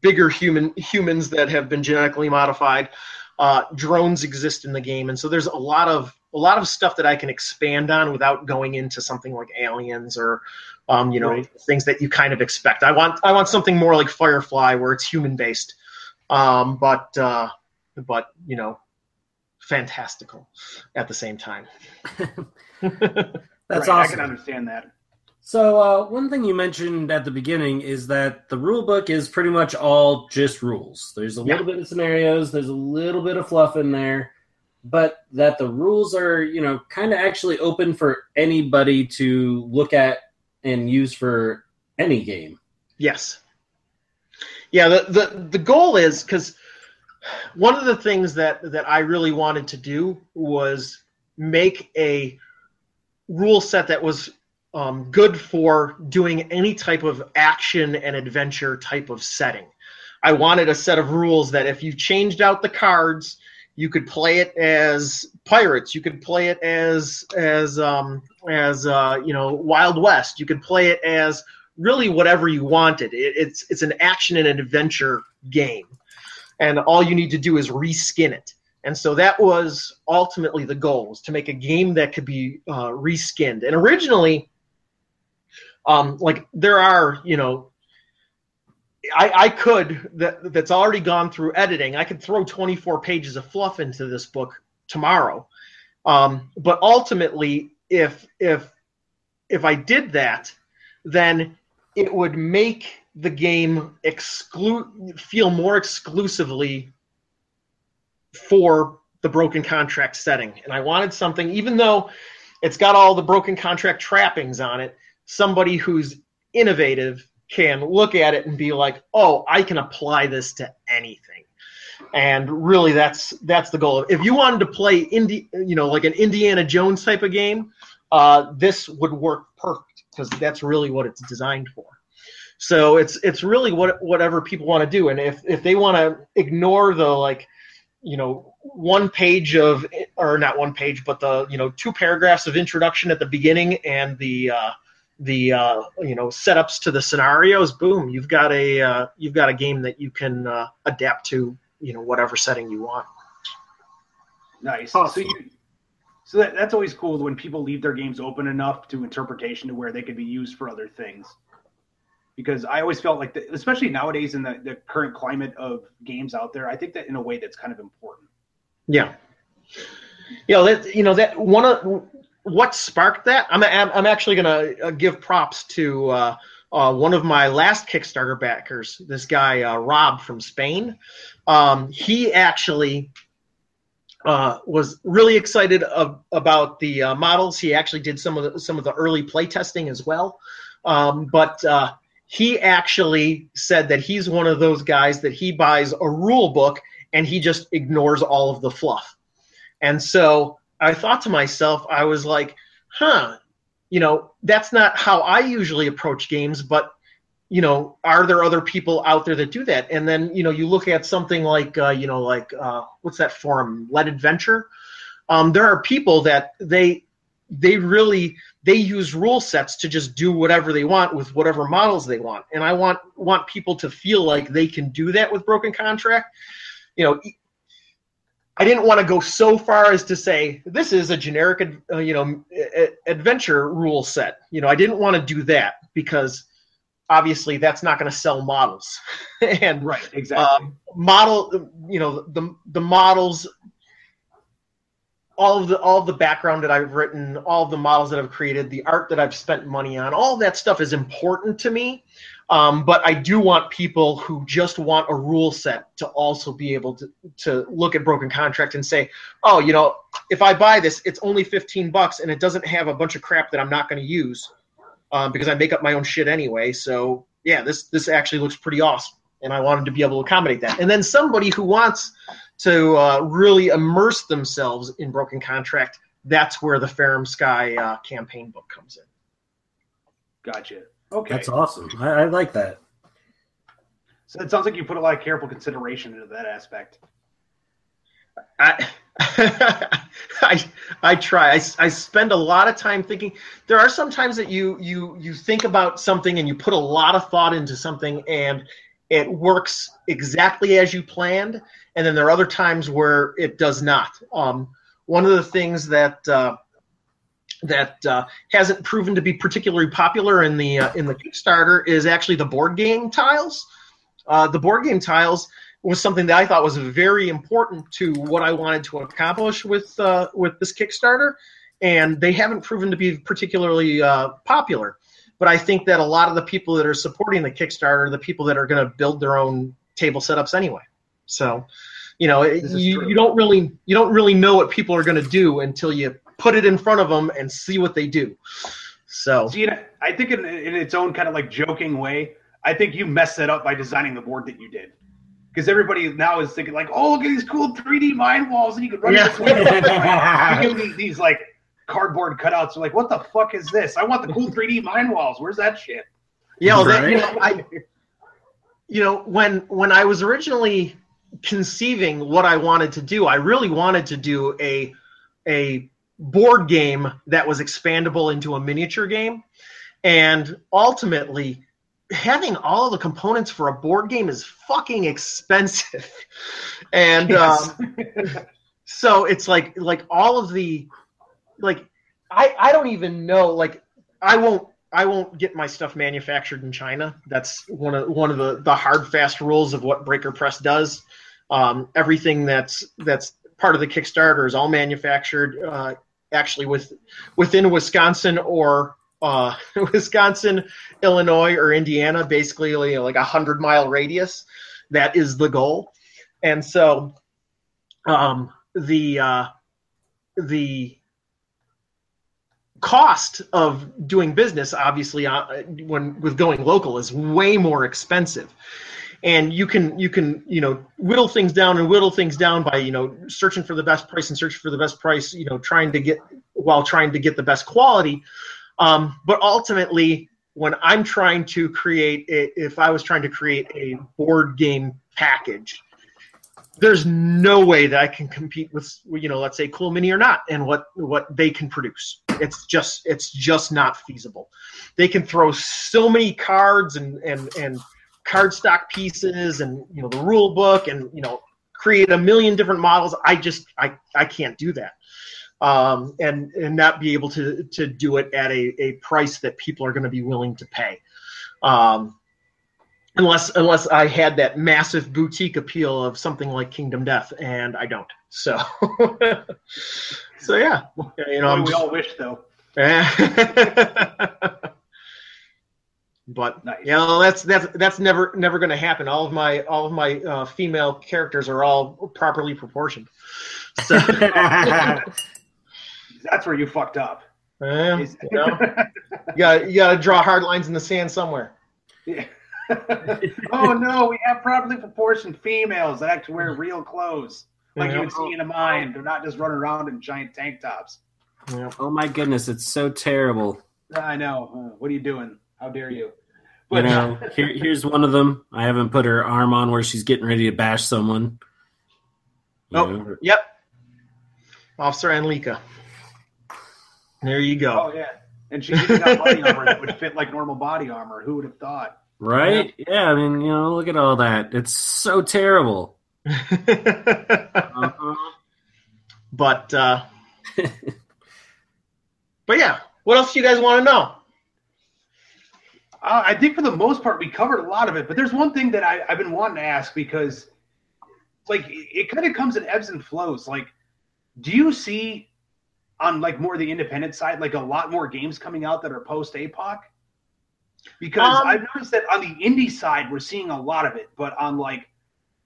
bigger human humans that have been genetically modified. Uh, drones exist in the game. And so there's a lot of a lot of stuff that i can expand on without going into something like aliens or um, you know Right. things that you kind of expect. I want i want something more like firefly where it's human based um, but uh, but you know fantastical at the same time That's Right, I can understand that. So uh, one thing you mentioned at the beginning is that the rule book is pretty much all just rules. There's a little bit of scenarios, there's a little bit of fluff in there, but that the rules are, you know, kind of actually open for anybody to look at and use for any game. Yes. Yeah, the the, the goal is because one of the things that that I really wanted to do was make a rule set that was um, good for doing any type of action and adventure type of setting. I wanted a set of rules that if you changed out the cards, you could play it as pirates. You could play it as as um, as uh, you know Wild West. You could play it as really whatever you wanted. It, it's it's an action and an adventure game, and all you need to do is reskin it. And so that was ultimately the goal: was to make a game that could be uh, reskinned. And originally, um, like there are you know I, I could that that's already gone through editing. I could throw 24 pages of fluff into this book tomorrow, um, but ultimately, if if if I did that, then it would make the game exclude feel more exclusively for the broken contract setting. And I wanted something, even though it's got all the broken contract trappings on it, somebody who's innovative can look at it and be like, "Oh, I can apply this to anything." And really, that's that's the goal. If you wanted to play Indi- you know, like an Indiana Jones type of game, uh, this would work perfect because that's really what it's designed for. So it's it's really what whatever people want to do, and if if they want to ignore the like, you know, one page of or not one page, but the you know two paragraphs of introduction at the beginning and the uh, the uh, you know setups to the scenarios, boom, you've got a uh, you've got a game that you can uh, adapt to you know whatever setting you want. Nice. Awesome. So you, so that, that's always cool when people leave their games open enough to interpretation to where they could be used for other things. Because I always felt like, that, especially nowadays in the, the current climate of games out there, I think that in a way that's kind of important. Yeah. Yeah, that you know that one of what sparked that? I'm I'm actually to uh, give props to uh, uh, one of my last Kickstarter backers, this guy uh, Rob from Spain. Um, he actually uh, was really excited of, about the uh, models. He actually did some of the some of the early play testing as well. Um, but he actually said that he's one of those guys that he buys a rule book and he just ignores all of the fluff. And so I thought to myself, I was like, huh, you know, that's not how I usually approach games, but you know, are there other people out there that do that? And then, you know, you look at something like, uh, you know, like uh, what's that forum, Lead Adventure. Um, there are people that they they really they use rule sets to just do whatever they want with whatever models they want, and I want want people to feel like they can do that with Broken Contract. You know, I didn't want to go so far as to say this is a generic, uh, you know, adventure rule set. You know, I didn't want to do that because obviously that's not going to sell models. and right, exactly. Um, model, you know, the the models, all of the all of the background that I've written, all of the models that I've created, the art that I've spent money on, all that stuff is important to me. Um, but I do want people who just want a rule set to also be able to, to look at broken contract and say, oh, you know, if I buy this, it's only 15 bucks and it doesn't have a bunch of crap that I'm not going to use um, because I make up my own shit anyway. So yeah, this this actually looks pretty awesome, and I wanted to be able to accommodate that. And then somebody who wants to uh, really immerse themselves in broken contract, that's where the Farum Sky uh, campaign book comes in. Gotcha. Okay, that's awesome. I, I like that. So it sounds like you put a lot of careful consideration into that aspect. I, I, I try. I, I spend a lot of time thinking. There are some times that you you you think about something and you put a lot of thought into something and it works exactly as you planned, and then there are other times where it does not. Um, one of the things that uh, that uh, hasn't proven to be particularly popular in the uh, in the Kickstarter is actually the board game tiles. Uh, the board game tiles was something that I thought was very important to what I wanted to accomplish with uh, with this Kickstarter, and they haven't proven to be particularly uh, popular. But I think that a lot of the people that are supporting the Kickstarter are the people that are going to build their own table setups anyway. So, you know, you, you don't really you don't really know what people are going to do until you put it in front of them and see what they do. So, See, I think in, in its own kind of like joking way, I think you messed that up by designing the board that you did. Because everybody now is thinking like, oh, look at these cool 3D mind walls, and you can run Yeah. yeah. these, these like cardboard cutouts. Are like, what the fuck is this? I want the cool 3D mind walls. Where's that shit? Yeah, well, that, you know, I, you know, when when I was originally conceiving what I wanted to do, I really wanted to do a a board game that was expandable into a miniature game, and ultimately, having all of the components for a board game is fucking expensive, and Yes. um, so it's like like all of the like I I don't even know like I won't I won't get my stuff manufactured in China. That's one of one of the the hard fast rules of what Breaker Press does. Um, everything that's that's part of the Kickstarter is all manufactured uh, actually with within Wisconsin or uh, Wisconsin, Illinois, or Indiana. Basically, you know, like a hundred mile radius. That is the goal, and so um, the uh, the cost of doing business obviously uh, when with going local is way more expensive and you can you can you know whittle things down and whittle things down by you know searching for the best price and searching for the best price you know trying to get while trying to get the best quality um, but ultimately when i'm trying to create a, if i was trying to create a board game package there's no way that I can compete with you know let's say Cool Mini or not and what what they can produce. It's just it's just not feasible. They can throw so many cards and and and card stock pieces and you know the rule book and you know create a million different models. I just I I can't do that. Um, and and not be able to to do it at a, a price that people are going to be willing to pay. Um, unless unless I had that massive boutique appeal of something like Kingdom Death, and I don't. So, so yeah, you know, we just, all wish though. but Nice. you know, that's that's that's never never going to happen. All of my all of my uh, female characters are all properly proportioned. So, That's where you fucked up. you know, you got you got to draw hard lines in the sand somewhere. Yeah. oh no, we have properly proportioned females that actually wear real clothes, like Yeah. you would see in a mine. They're not just running around in giant tank tops. Yeah. oh my goodness, it's so terrible. I know. Uh, what are you doing? How dare you? You know, here, here's one of them. I haven't put her arm on where she's getting ready to bash someone. You Oh. know, Yep, Officer Anlika. There you go. oh yeah, and she's even got body armor that would fit like normal body armor. Who would have thought? right? Yeah, I mean, you know, look at all that. It's so terrible. Uh-huh. but uh, but yeah, what else do you guys want to know? Uh, I think for the most part we covered a lot of it, but there's one thing that I, I've been wanting to ask because, like, it, it kind of comes in ebbs and flows. Like, do you see on like more the independent side, like a lot more games coming out that are post APOC? Because Um, I've noticed that on the indie side we're seeing a lot of it, but on like,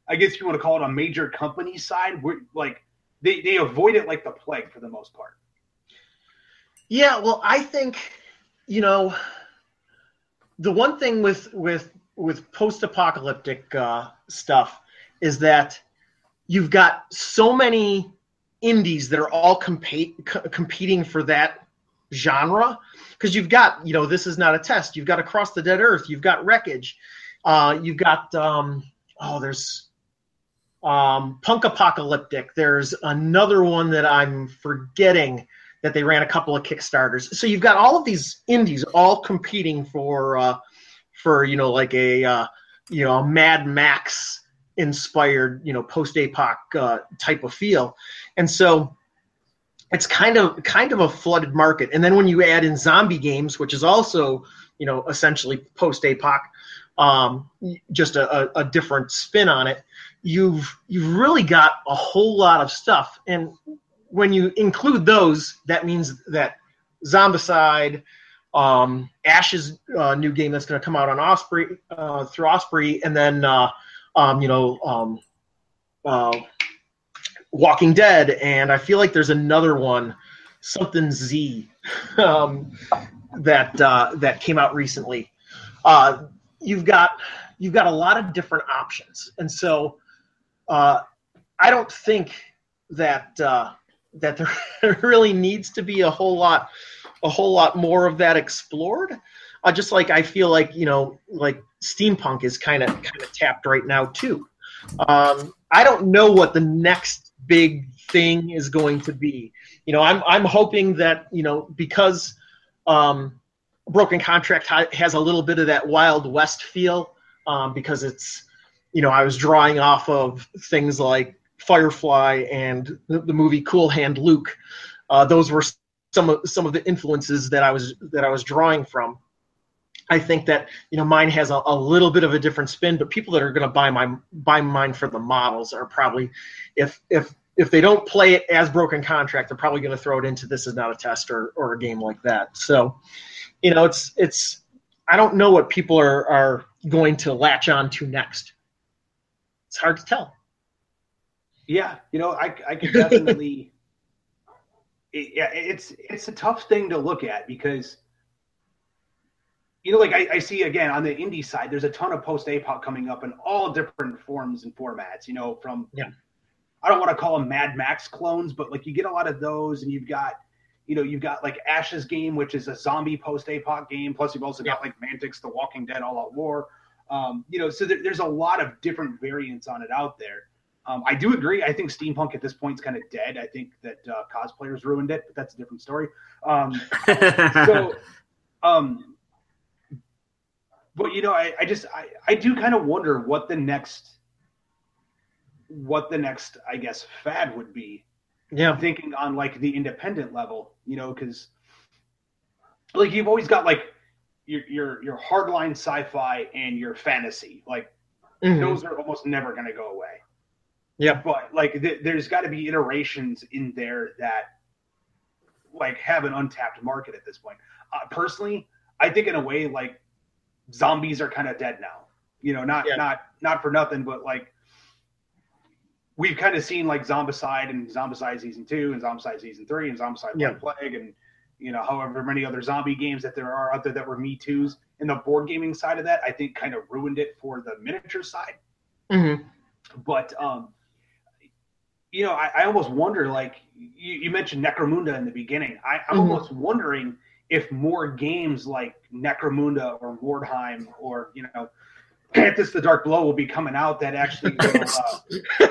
I guess you want to call it a major company side, we're like they they avoid it like the plague for the most part. Yeah, well, I think you know the one thing with with with post-apocalyptic uh, stuff is that you've got so many indies that are all co- competing for that genre. Because you've got you know this is not a test. You've got across the dead earth. You've got wreckage. Uh, you've got um, oh there's um, Punkapocalyptic. There's another one that i'm forgetting that they ran a couple of kickstarters. So you've got all of these indies all competing for uh, for you know like a uh, you know mad max inspired you know post apoc uh, type of feel. And so it's kind of kind of a flooded market. And then when you add in zombie games which is also you know essentially post apoc um, just a, a, a different spin on it you've you've really got a whole lot of stuff. And when you include those that means that zombicide um, ash's uh, new game that's going to come out on osprey uh, through osprey and then uh, um, you know um, uh, walking dead and i feel like there's another one something z um, that uh, that came out recently. Uh, you've got you've got a lot of different options, and so I don't think that that there really needs to be a whole lot a whole lot more of that explored. Uh, just like I feel like you know, like steampunk is kind of kind of tapped right now too. Um, I don't know what the next big thing is going to be. You know, I'm I'm hoping that you know because um, Broken Contract ha- has a little bit of that Wild West feel um, because it's you know I was drawing off of things like Firefly and the, the movie Cool Hand Luke. Uh, those were some of some of the influences that I was that I was drawing from. I think that you know mine has a, a little bit of a different spin, but people that are going to buy my buy mine for the models are probably if if if they don't play it as broken contract, they're probably going to throw it into this is not a test or, or a game like that. So, you know, it's it's I don't know what people are are going to latch on to next. It's hard to tell. Yeah, you know, I I can definitely. it, yeah, it's it's a tough thing to look at because you know, like I, I, see again on the indie side, there's a ton of post APOC coming up in all different forms and formats. You know, from yeah. I don't want to call them Mad Max clones, but like you get a lot of those, and you've got, you know, you've got like Ash's game, which is a zombie post APOC game. Plus, you've also got like Mantic's The Walking Dead All Out War. Um, you know, so there, there's a lot of different variants on it out there. Um, I do agree. I think steampunk at this point is kind of dead. I think that uh, cosplayers ruined it, but that's a different story. Um, so, um, but you know, I, I just I, I do kind of wonder what the next what the next I guess fad would be. Yeah. Thinking on like the independent level, you know, because like you've always got like your your your hardline sci-fi and your fantasy. Like mm-hmm. those are almost never going to go away. Yeah. But like th- there's got to be iterations in there that like have an untapped market at this point. Uh, personally, I think in a way like zombies are kind of dead now. You know, not yeah. not not for nothing, but like we've kind of seen like Zombicide and Zombicide season two and Zombicide season three and Zombicide yeah. Plague and you know however many other zombie games that there are out there that were Me Too's. And the board gaming side of that, I think, kind of ruined it for the miniature side. Mm-hmm. But um, you know, I, I almost wonder like you, you, mentioned Necromunda in the beginning. I, I'm mm-hmm. almost wondering if more games like Necromunda or Mordheim or you know Panthers the Dark Blow will be coming out that actually will,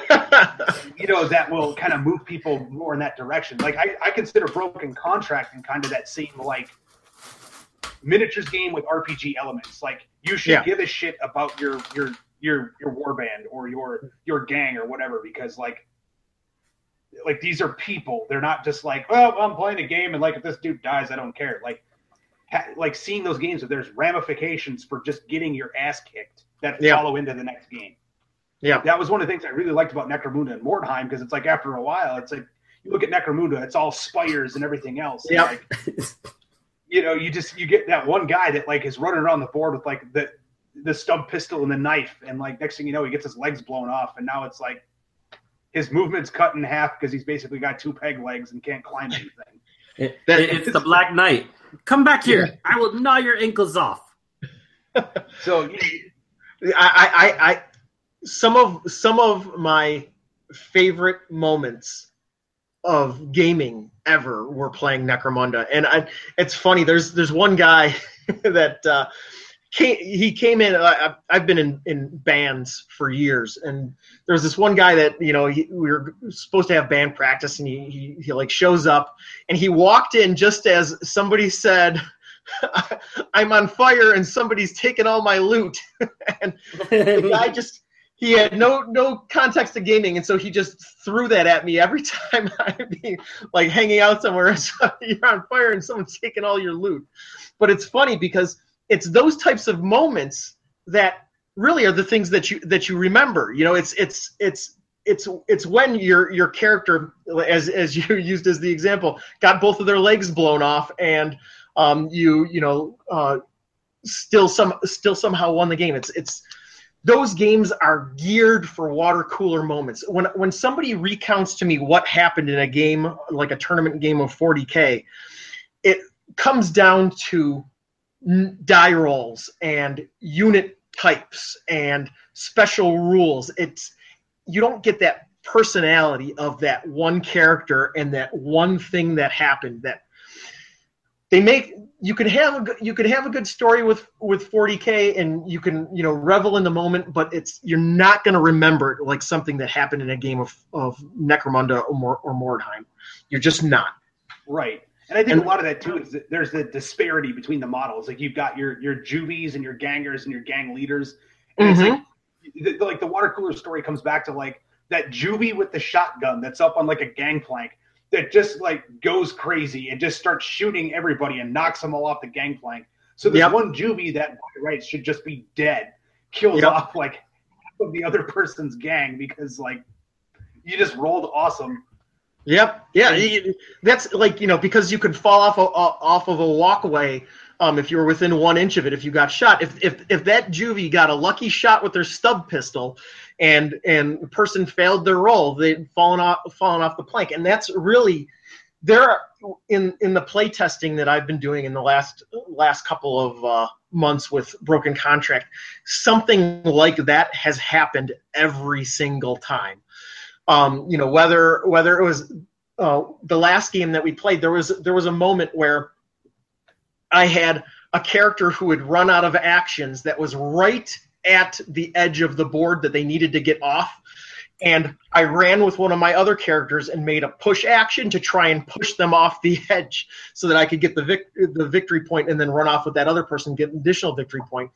uh, you know that will kind of move people more in that direction. Like I, I consider Broken Contract and kind of that same like miniatures game with RPG elements. Like you should yeah. give a shit about your your your your warband or your your gang or whatever because like like these are people. They're not just like, well, I'm playing a game and like if this dude dies, I don't care. Like, ha- like seeing those games that there's ramifications for just getting your ass kicked that yeah. follow into the next game. Yeah, that was one of the things I really liked about Necromunda and Mordheim because it's like after a while, it's like you look at Necromunda, it's all spires and everything else. Yeah. Like, you know, you just you get that one guy that like is running around the board with like the the stub pistol and the knife, and like next thing you know, he gets his legs blown off, and now it's like his movement's cut in half because he's basically got two peg legs and can't climb anything. It, it's the Black Knight. Come back here. Yeah. I will gnaw your ankles off. so, I, I, I, some of some of my favorite moments of gaming ever were playing Necromunda, and I, it's funny. There's there's one guy that uh, came, he came in. I, I've been in, in bands for years, and there's this one guy that you know he, we were supposed to have band practice, and he, he he like shows up, and he walked in just as somebody said. I'm on fire and somebody's taken all my loot. and the guy just he had no no context to gaming, and so he just threw that at me every time I'd be like hanging out somewhere. So you're on fire and someone's taking all your loot. But it's funny because it's those types of moments that really are the things that you that you remember. You know, it's it's it's it's it's when your your character, as as you used as the example, got both of their legs blown off, and um, you you know uh, still some still somehow won the game. It's it's those games are geared for water cooler moments. When when somebody recounts to me what happened in a game like a tournament game of 40k, it comes down to die rolls and unit types and special rules. It's you don't get that personality of that one character and that one thing that happened that they make you can have a you can have a good story with with 40k and you can you know revel in the moment but it's you're not going to remember it like something that happened in a game of of necromunda or, or mordheim you're just not Right. And I think And- a lot of that too is that there's the disparity between the models. Like you've got your your juvies and your gangers and your gang leaders. And it's mm-hmm. like, the, like the water cooler story comes back to like that juvie with the shotgun that's up on like a gangplank that just like goes crazy and just starts shooting everybody and knocks them all off the gangplank. So this Yep. one juvie that by rights should just be dead kills Yep. off like half of the other person's gang because like you just rolled awesome. Yep. Yeah. That's like you know because you could fall off a, off of a walkway um, if you were within one inch of it if you got shot. If if if that juvie got a lucky shot with their stub pistol, and and the person failed their roll, they'd fallen off fallen off the plank, and that's really there are, in in the play testing that I've been doing in the last last couple of uh, months with Broken Contract, something like that has happened every single time. Um, you know whether whether it was uh, the last game that we played, there was there was a moment where I had a character who had run out of actions that was right at the edge of the board that they needed to get off. And I ran with one of my other characters and made a push action to try and push them off the edge so that I could get the vic- the victory point and then run off with that other person, get an additional victory point.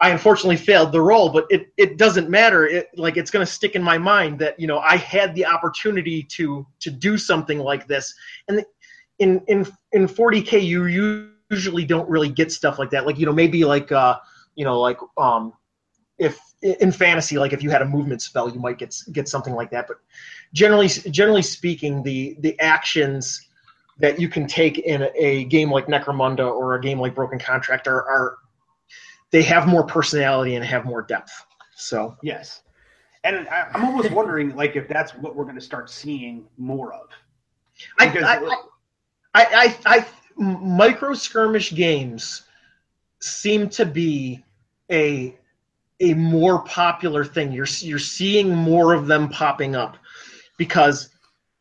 I unfortunately failed the role, but it, it doesn't matter. It like it's going to stick in my mind that you know I had the opportunity to to do something like this, and in in in 40k you usually don't really get stuff like that. Like you know maybe like uh you know like um if in fantasy like if you had a movement spell you might get get something like that, but generally generally speaking the the actions that you can take in a, a game like Necromunda or a game like Broken Contract are, are they have more personality and have more depth. So Yes. And I, I'm almost wondering, like, if that's what we're going to start seeing more of. I, I, I, I, I, micro skirmish games seem to be a a more popular thing. You're you're seeing more of them popping up because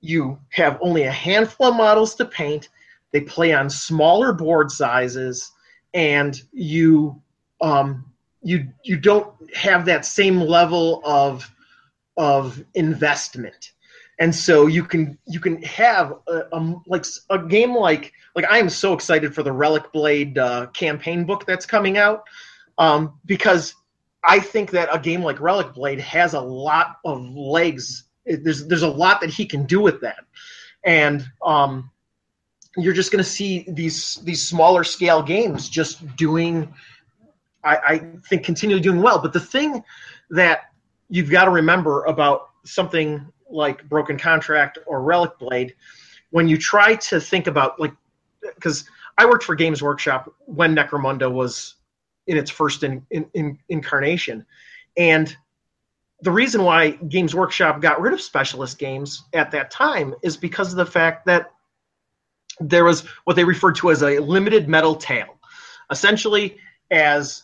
you have only a handful of models to paint. They play on smaller board sizes, and you um, you you don't have that same level of of investment and so you can you can have a, a like a game like like I am so excited for the Relic Blade uh, campaign book that's coming out um, because I think that a game like Relic Blade has a lot of legs. There's there's a lot that he can do with that, and um, you're just going to see these these smaller scale games just doing. I, I think continually doing well, but the thing that you've got to remember about something like Broken Contract or Relic Blade, when you try to think about like, because I worked for Games Workshop when Necromunda was in its first in, in, in, incarnation, and the reason why Games Workshop got rid of specialist games at that time is because of the fact that there was what they referred to as a limited metal tail, essentially as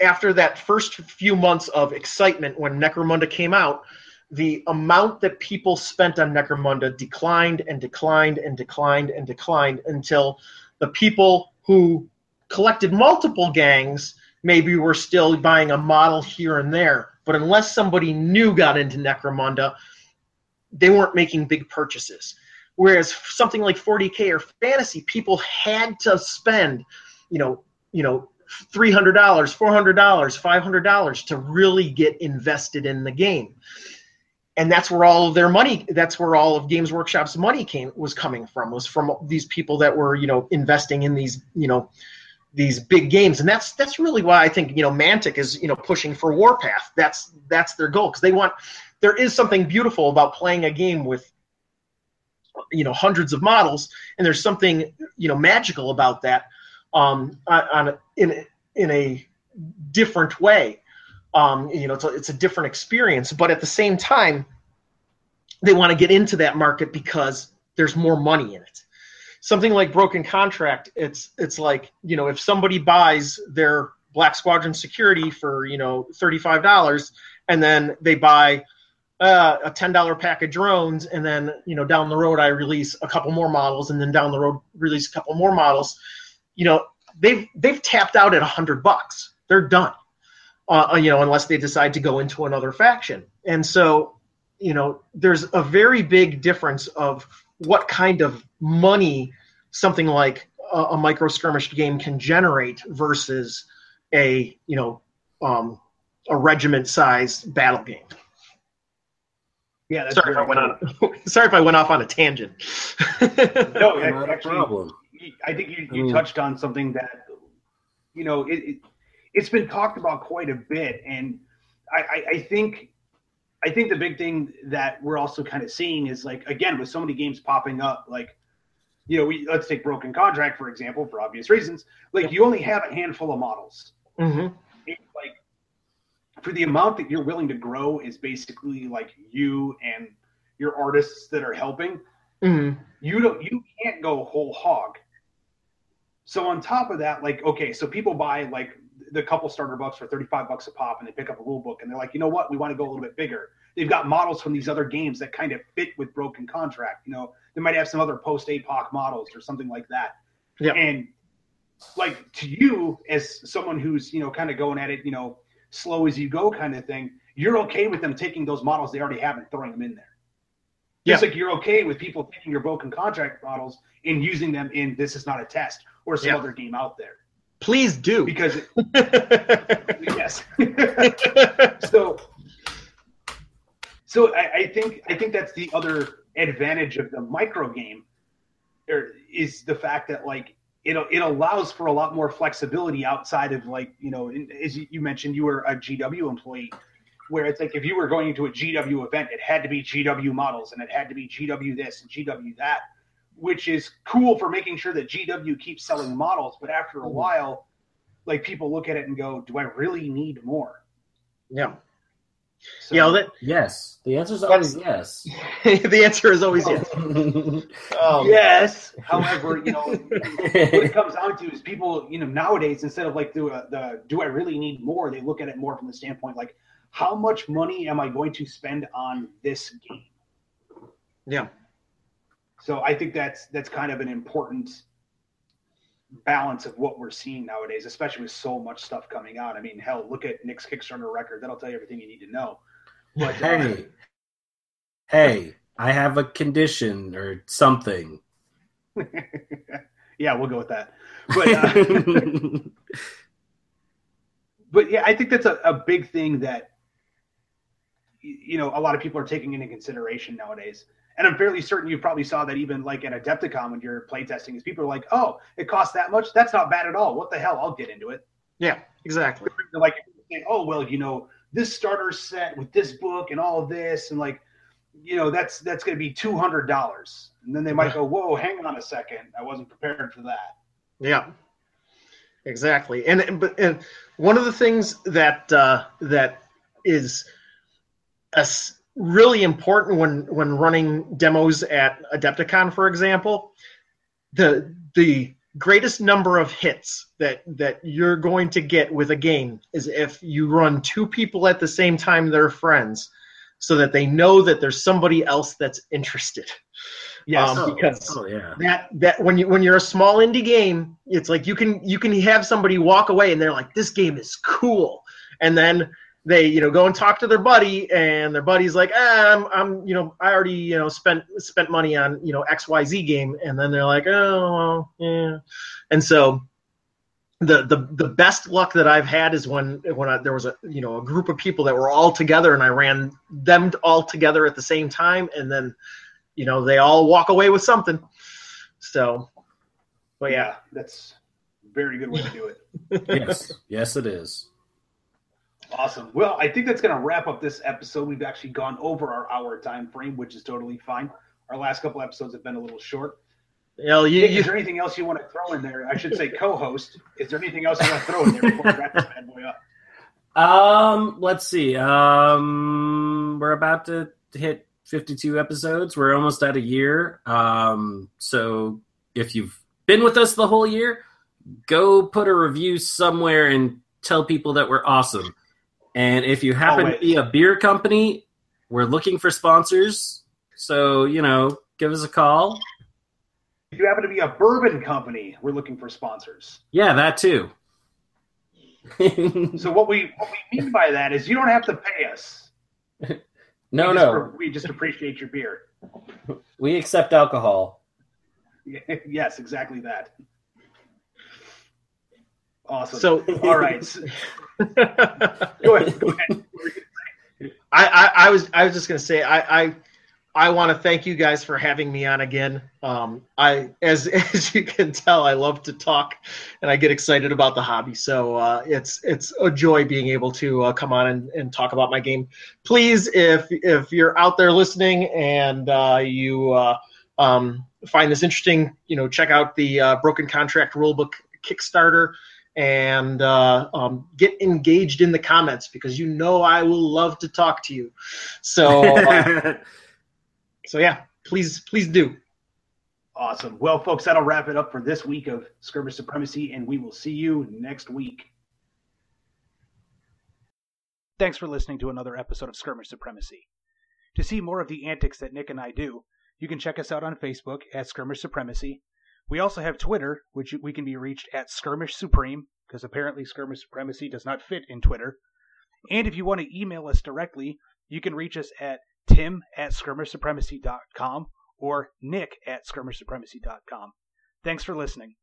after that first few months of excitement when Necromunda came out, the amount that people spent on Necromunda declined and declined and declined and declined until the people who collected multiple gangs maybe were still buying a model here and there. But unless somebody new got into Necromunda, they weren't making big purchases. Whereas something like 40k or fantasy, people had to spend, you know, you know, three hundred dollars, four hundred dollars, five hundred dollars to really get invested in the game. And that's where all of their money that's where all of Games Workshop's money came was coming from, was from these people that were, you know, investing in these, you know, these big games. And that's that's really why I think, you know, Mantic is, you know, pushing for Warpath. That's that's their goal. Because they want there is something beautiful about playing a game with you know hundreds of models and there's something you know magical about that um, on, in in a different way. Um, you know, it's a, it's a different experience, but at the same time, they want to get into that market because there's more money in it. Something like Broken Contract, it's it's like you know, if somebody buys their Black Squadron Security for you know thirty five dollars, and then they buy uh, a ten dollar pack of drones, and then you know down the road I release a couple more models, and then down the road release a couple more models. You know they've they've tapped out at a hundred bucks. They're done. Uh, you know unless they decide to go into another faction, and so you know there's a very big difference of what kind of money something like a, a micro skirmish game can generate versus a you know um, a regiment sized battle game. Yeah, that's sorry if I went on. sorry if I went off on a tangent. no, Not a problem. I think you, you touched on something that you know it, it it's been talked about quite a bit, and I, I, I think I think the big thing that we're also kind of seeing is like again with so many games popping up, like you know, we let's take Broken Contract for example, for obvious reasons. Like you only have a handful of models. hmm It's like for the amount that you're willing to grow is basically like you and your artists that are helping hmm you don't you can't go whole hog so on top of that like okay so people buy like the couple starter bucks for 35 bucks a pop and they pick up a rule book and they're like you know what? We want to go a little bit bigger. They've got models from these other games that kind of fit with broken contract you know? They might have some other post apoc models or something like that. Yeah. and like to you as someone who's you know kind of going at it you know slow as you go kind of thing you're okay with them taking those models they already have and throwing them in there. Just Yeah. like you're okay with people taking your broken contract models and using them in this is not a test or some Yeah. other game out there Please do. because yes so so I, I think i think that's the other advantage of the micro game er, is the fact that like it, it allows for a lot more flexibility outside of like you know in- as you you mentioned you were a gw employee where it's like if you were going into a gw event it had to be gw models and it had to be gw this and gw that which is cool for making sure that gw keeps selling models but after a while like people look at it and go do i really need more yeah. so, Yeah. That, Yes. The answer is always yes. the answer is always yes. Um, yes however you know what it comes down to is people, you know, nowadays instead of like the, the do I really need more, they look at it more from the standpoint like how much money am I going to spend on this game? Yeah. So I think that's that's kind of an important balance of what we're seeing nowadays, especially with so much stuff coming out. I mean, hell, look at Nick's Kickstarter record. That'll tell you everything you need to know. But uh, hey, hey, I have a condition or something. yeah, we'll go with that. But uh, but yeah, I think that's a, a big thing that you know a lot of people are taking into consideration nowadays. And I'm fairly certain you probably saw that even like at Adepticon when you're playtesting, is people are like, "Oh, it costs that much? That's not bad at all. What the hell? I'll get into it." Yeah. Exactly. Like "Oh, well, you know, this starter set with this book and all of this, and like, you know, that's that's going to be two hundred dollars." And then they might go, "Whoa, hang on a second, I wasn't prepared for that." Yeah, exactly. And but and one of the things that uh, that is as really important when when running demos at Adepticon, for example, the the greatest number of hits that that you're going to get with a game is if you run two people at the same time they're friends so that they know that there's somebody else that's interested Yes. Um, oh, because- oh yeah. that that when you when you're a small indie game it's like you can you can have somebody walk away and they're like this game is cool and then they you know go and talk to their buddy and their buddy's like ah, I'm I'm you know I already you know spent spent money on you know XYZ game. And then they're like oh well, yeah. And so the, the the best luck that I've had is when when I, there was a you know a group of people that were all together and I ran them all together at the same time and then you know they all walk away with something. So but yeah. That's a very good way to do it. yes, yes, it is. Awesome. Well, I think that's going to wrap up this episode. We've actually gone over our hour time frame, which is totally fine. Our last couple episodes have been a little short. you know you, Nick, you is there anything else you want to throw in there? I should say co-host. Is there anything else you want to throw in there before we wrap this bad boy up? Um, let's see. Um, we're about to hit 52 episodes. We're almost at a year. Um, so if you've been with us the whole year, go put a review somewhere and tell people that we're awesome. And if you happen Always. to be a beer company, we're looking for sponsors. So, you know, give us a call. If you happen to be a bourbon company, we're looking for sponsors. Yeah, that too. So what we what we mean by that is you don't have to pay us. no, we just, no. we just appreciate your beer. We accept alcohol. yes, exactly that. Awesome. So, all right. Go ahead. Go ahead. I, I, I was I was just gonna say I I, I want to thank you guys for having me on again. Um, I as as you can tell, I love to talk and I get excited about the hobby. So uh, it's it's a joy being able to uh, come on and, and talk about my game. Please, if if you're out there listening and uh, you uh, um, find this interesting, you know, check out the uh, Broken Contract Rulebook Kickstarter and uh, um, get engaged in the comments because you know I will love to talk to you. So, uh, so yeah, please, please do. Awesome. Well, folks, that'll wrap it up for this week of Skirmish Supremacy, and we will see you next week. Thanks for listening to another episode of Skirmish Supremacy. To see more of the antics that Nick and I do, you can check us out on Facebook at Skirmish Supremacy. We also have Twitter, which we can be reached at Skirmish Supreme, because apparently Skirmish Supremacy does not fit in Twitter. And if you want to email us directly, you can reach us at tim at skirmishsupremacy.com or nick at skirmishsupremacy.com. Thanks for listening.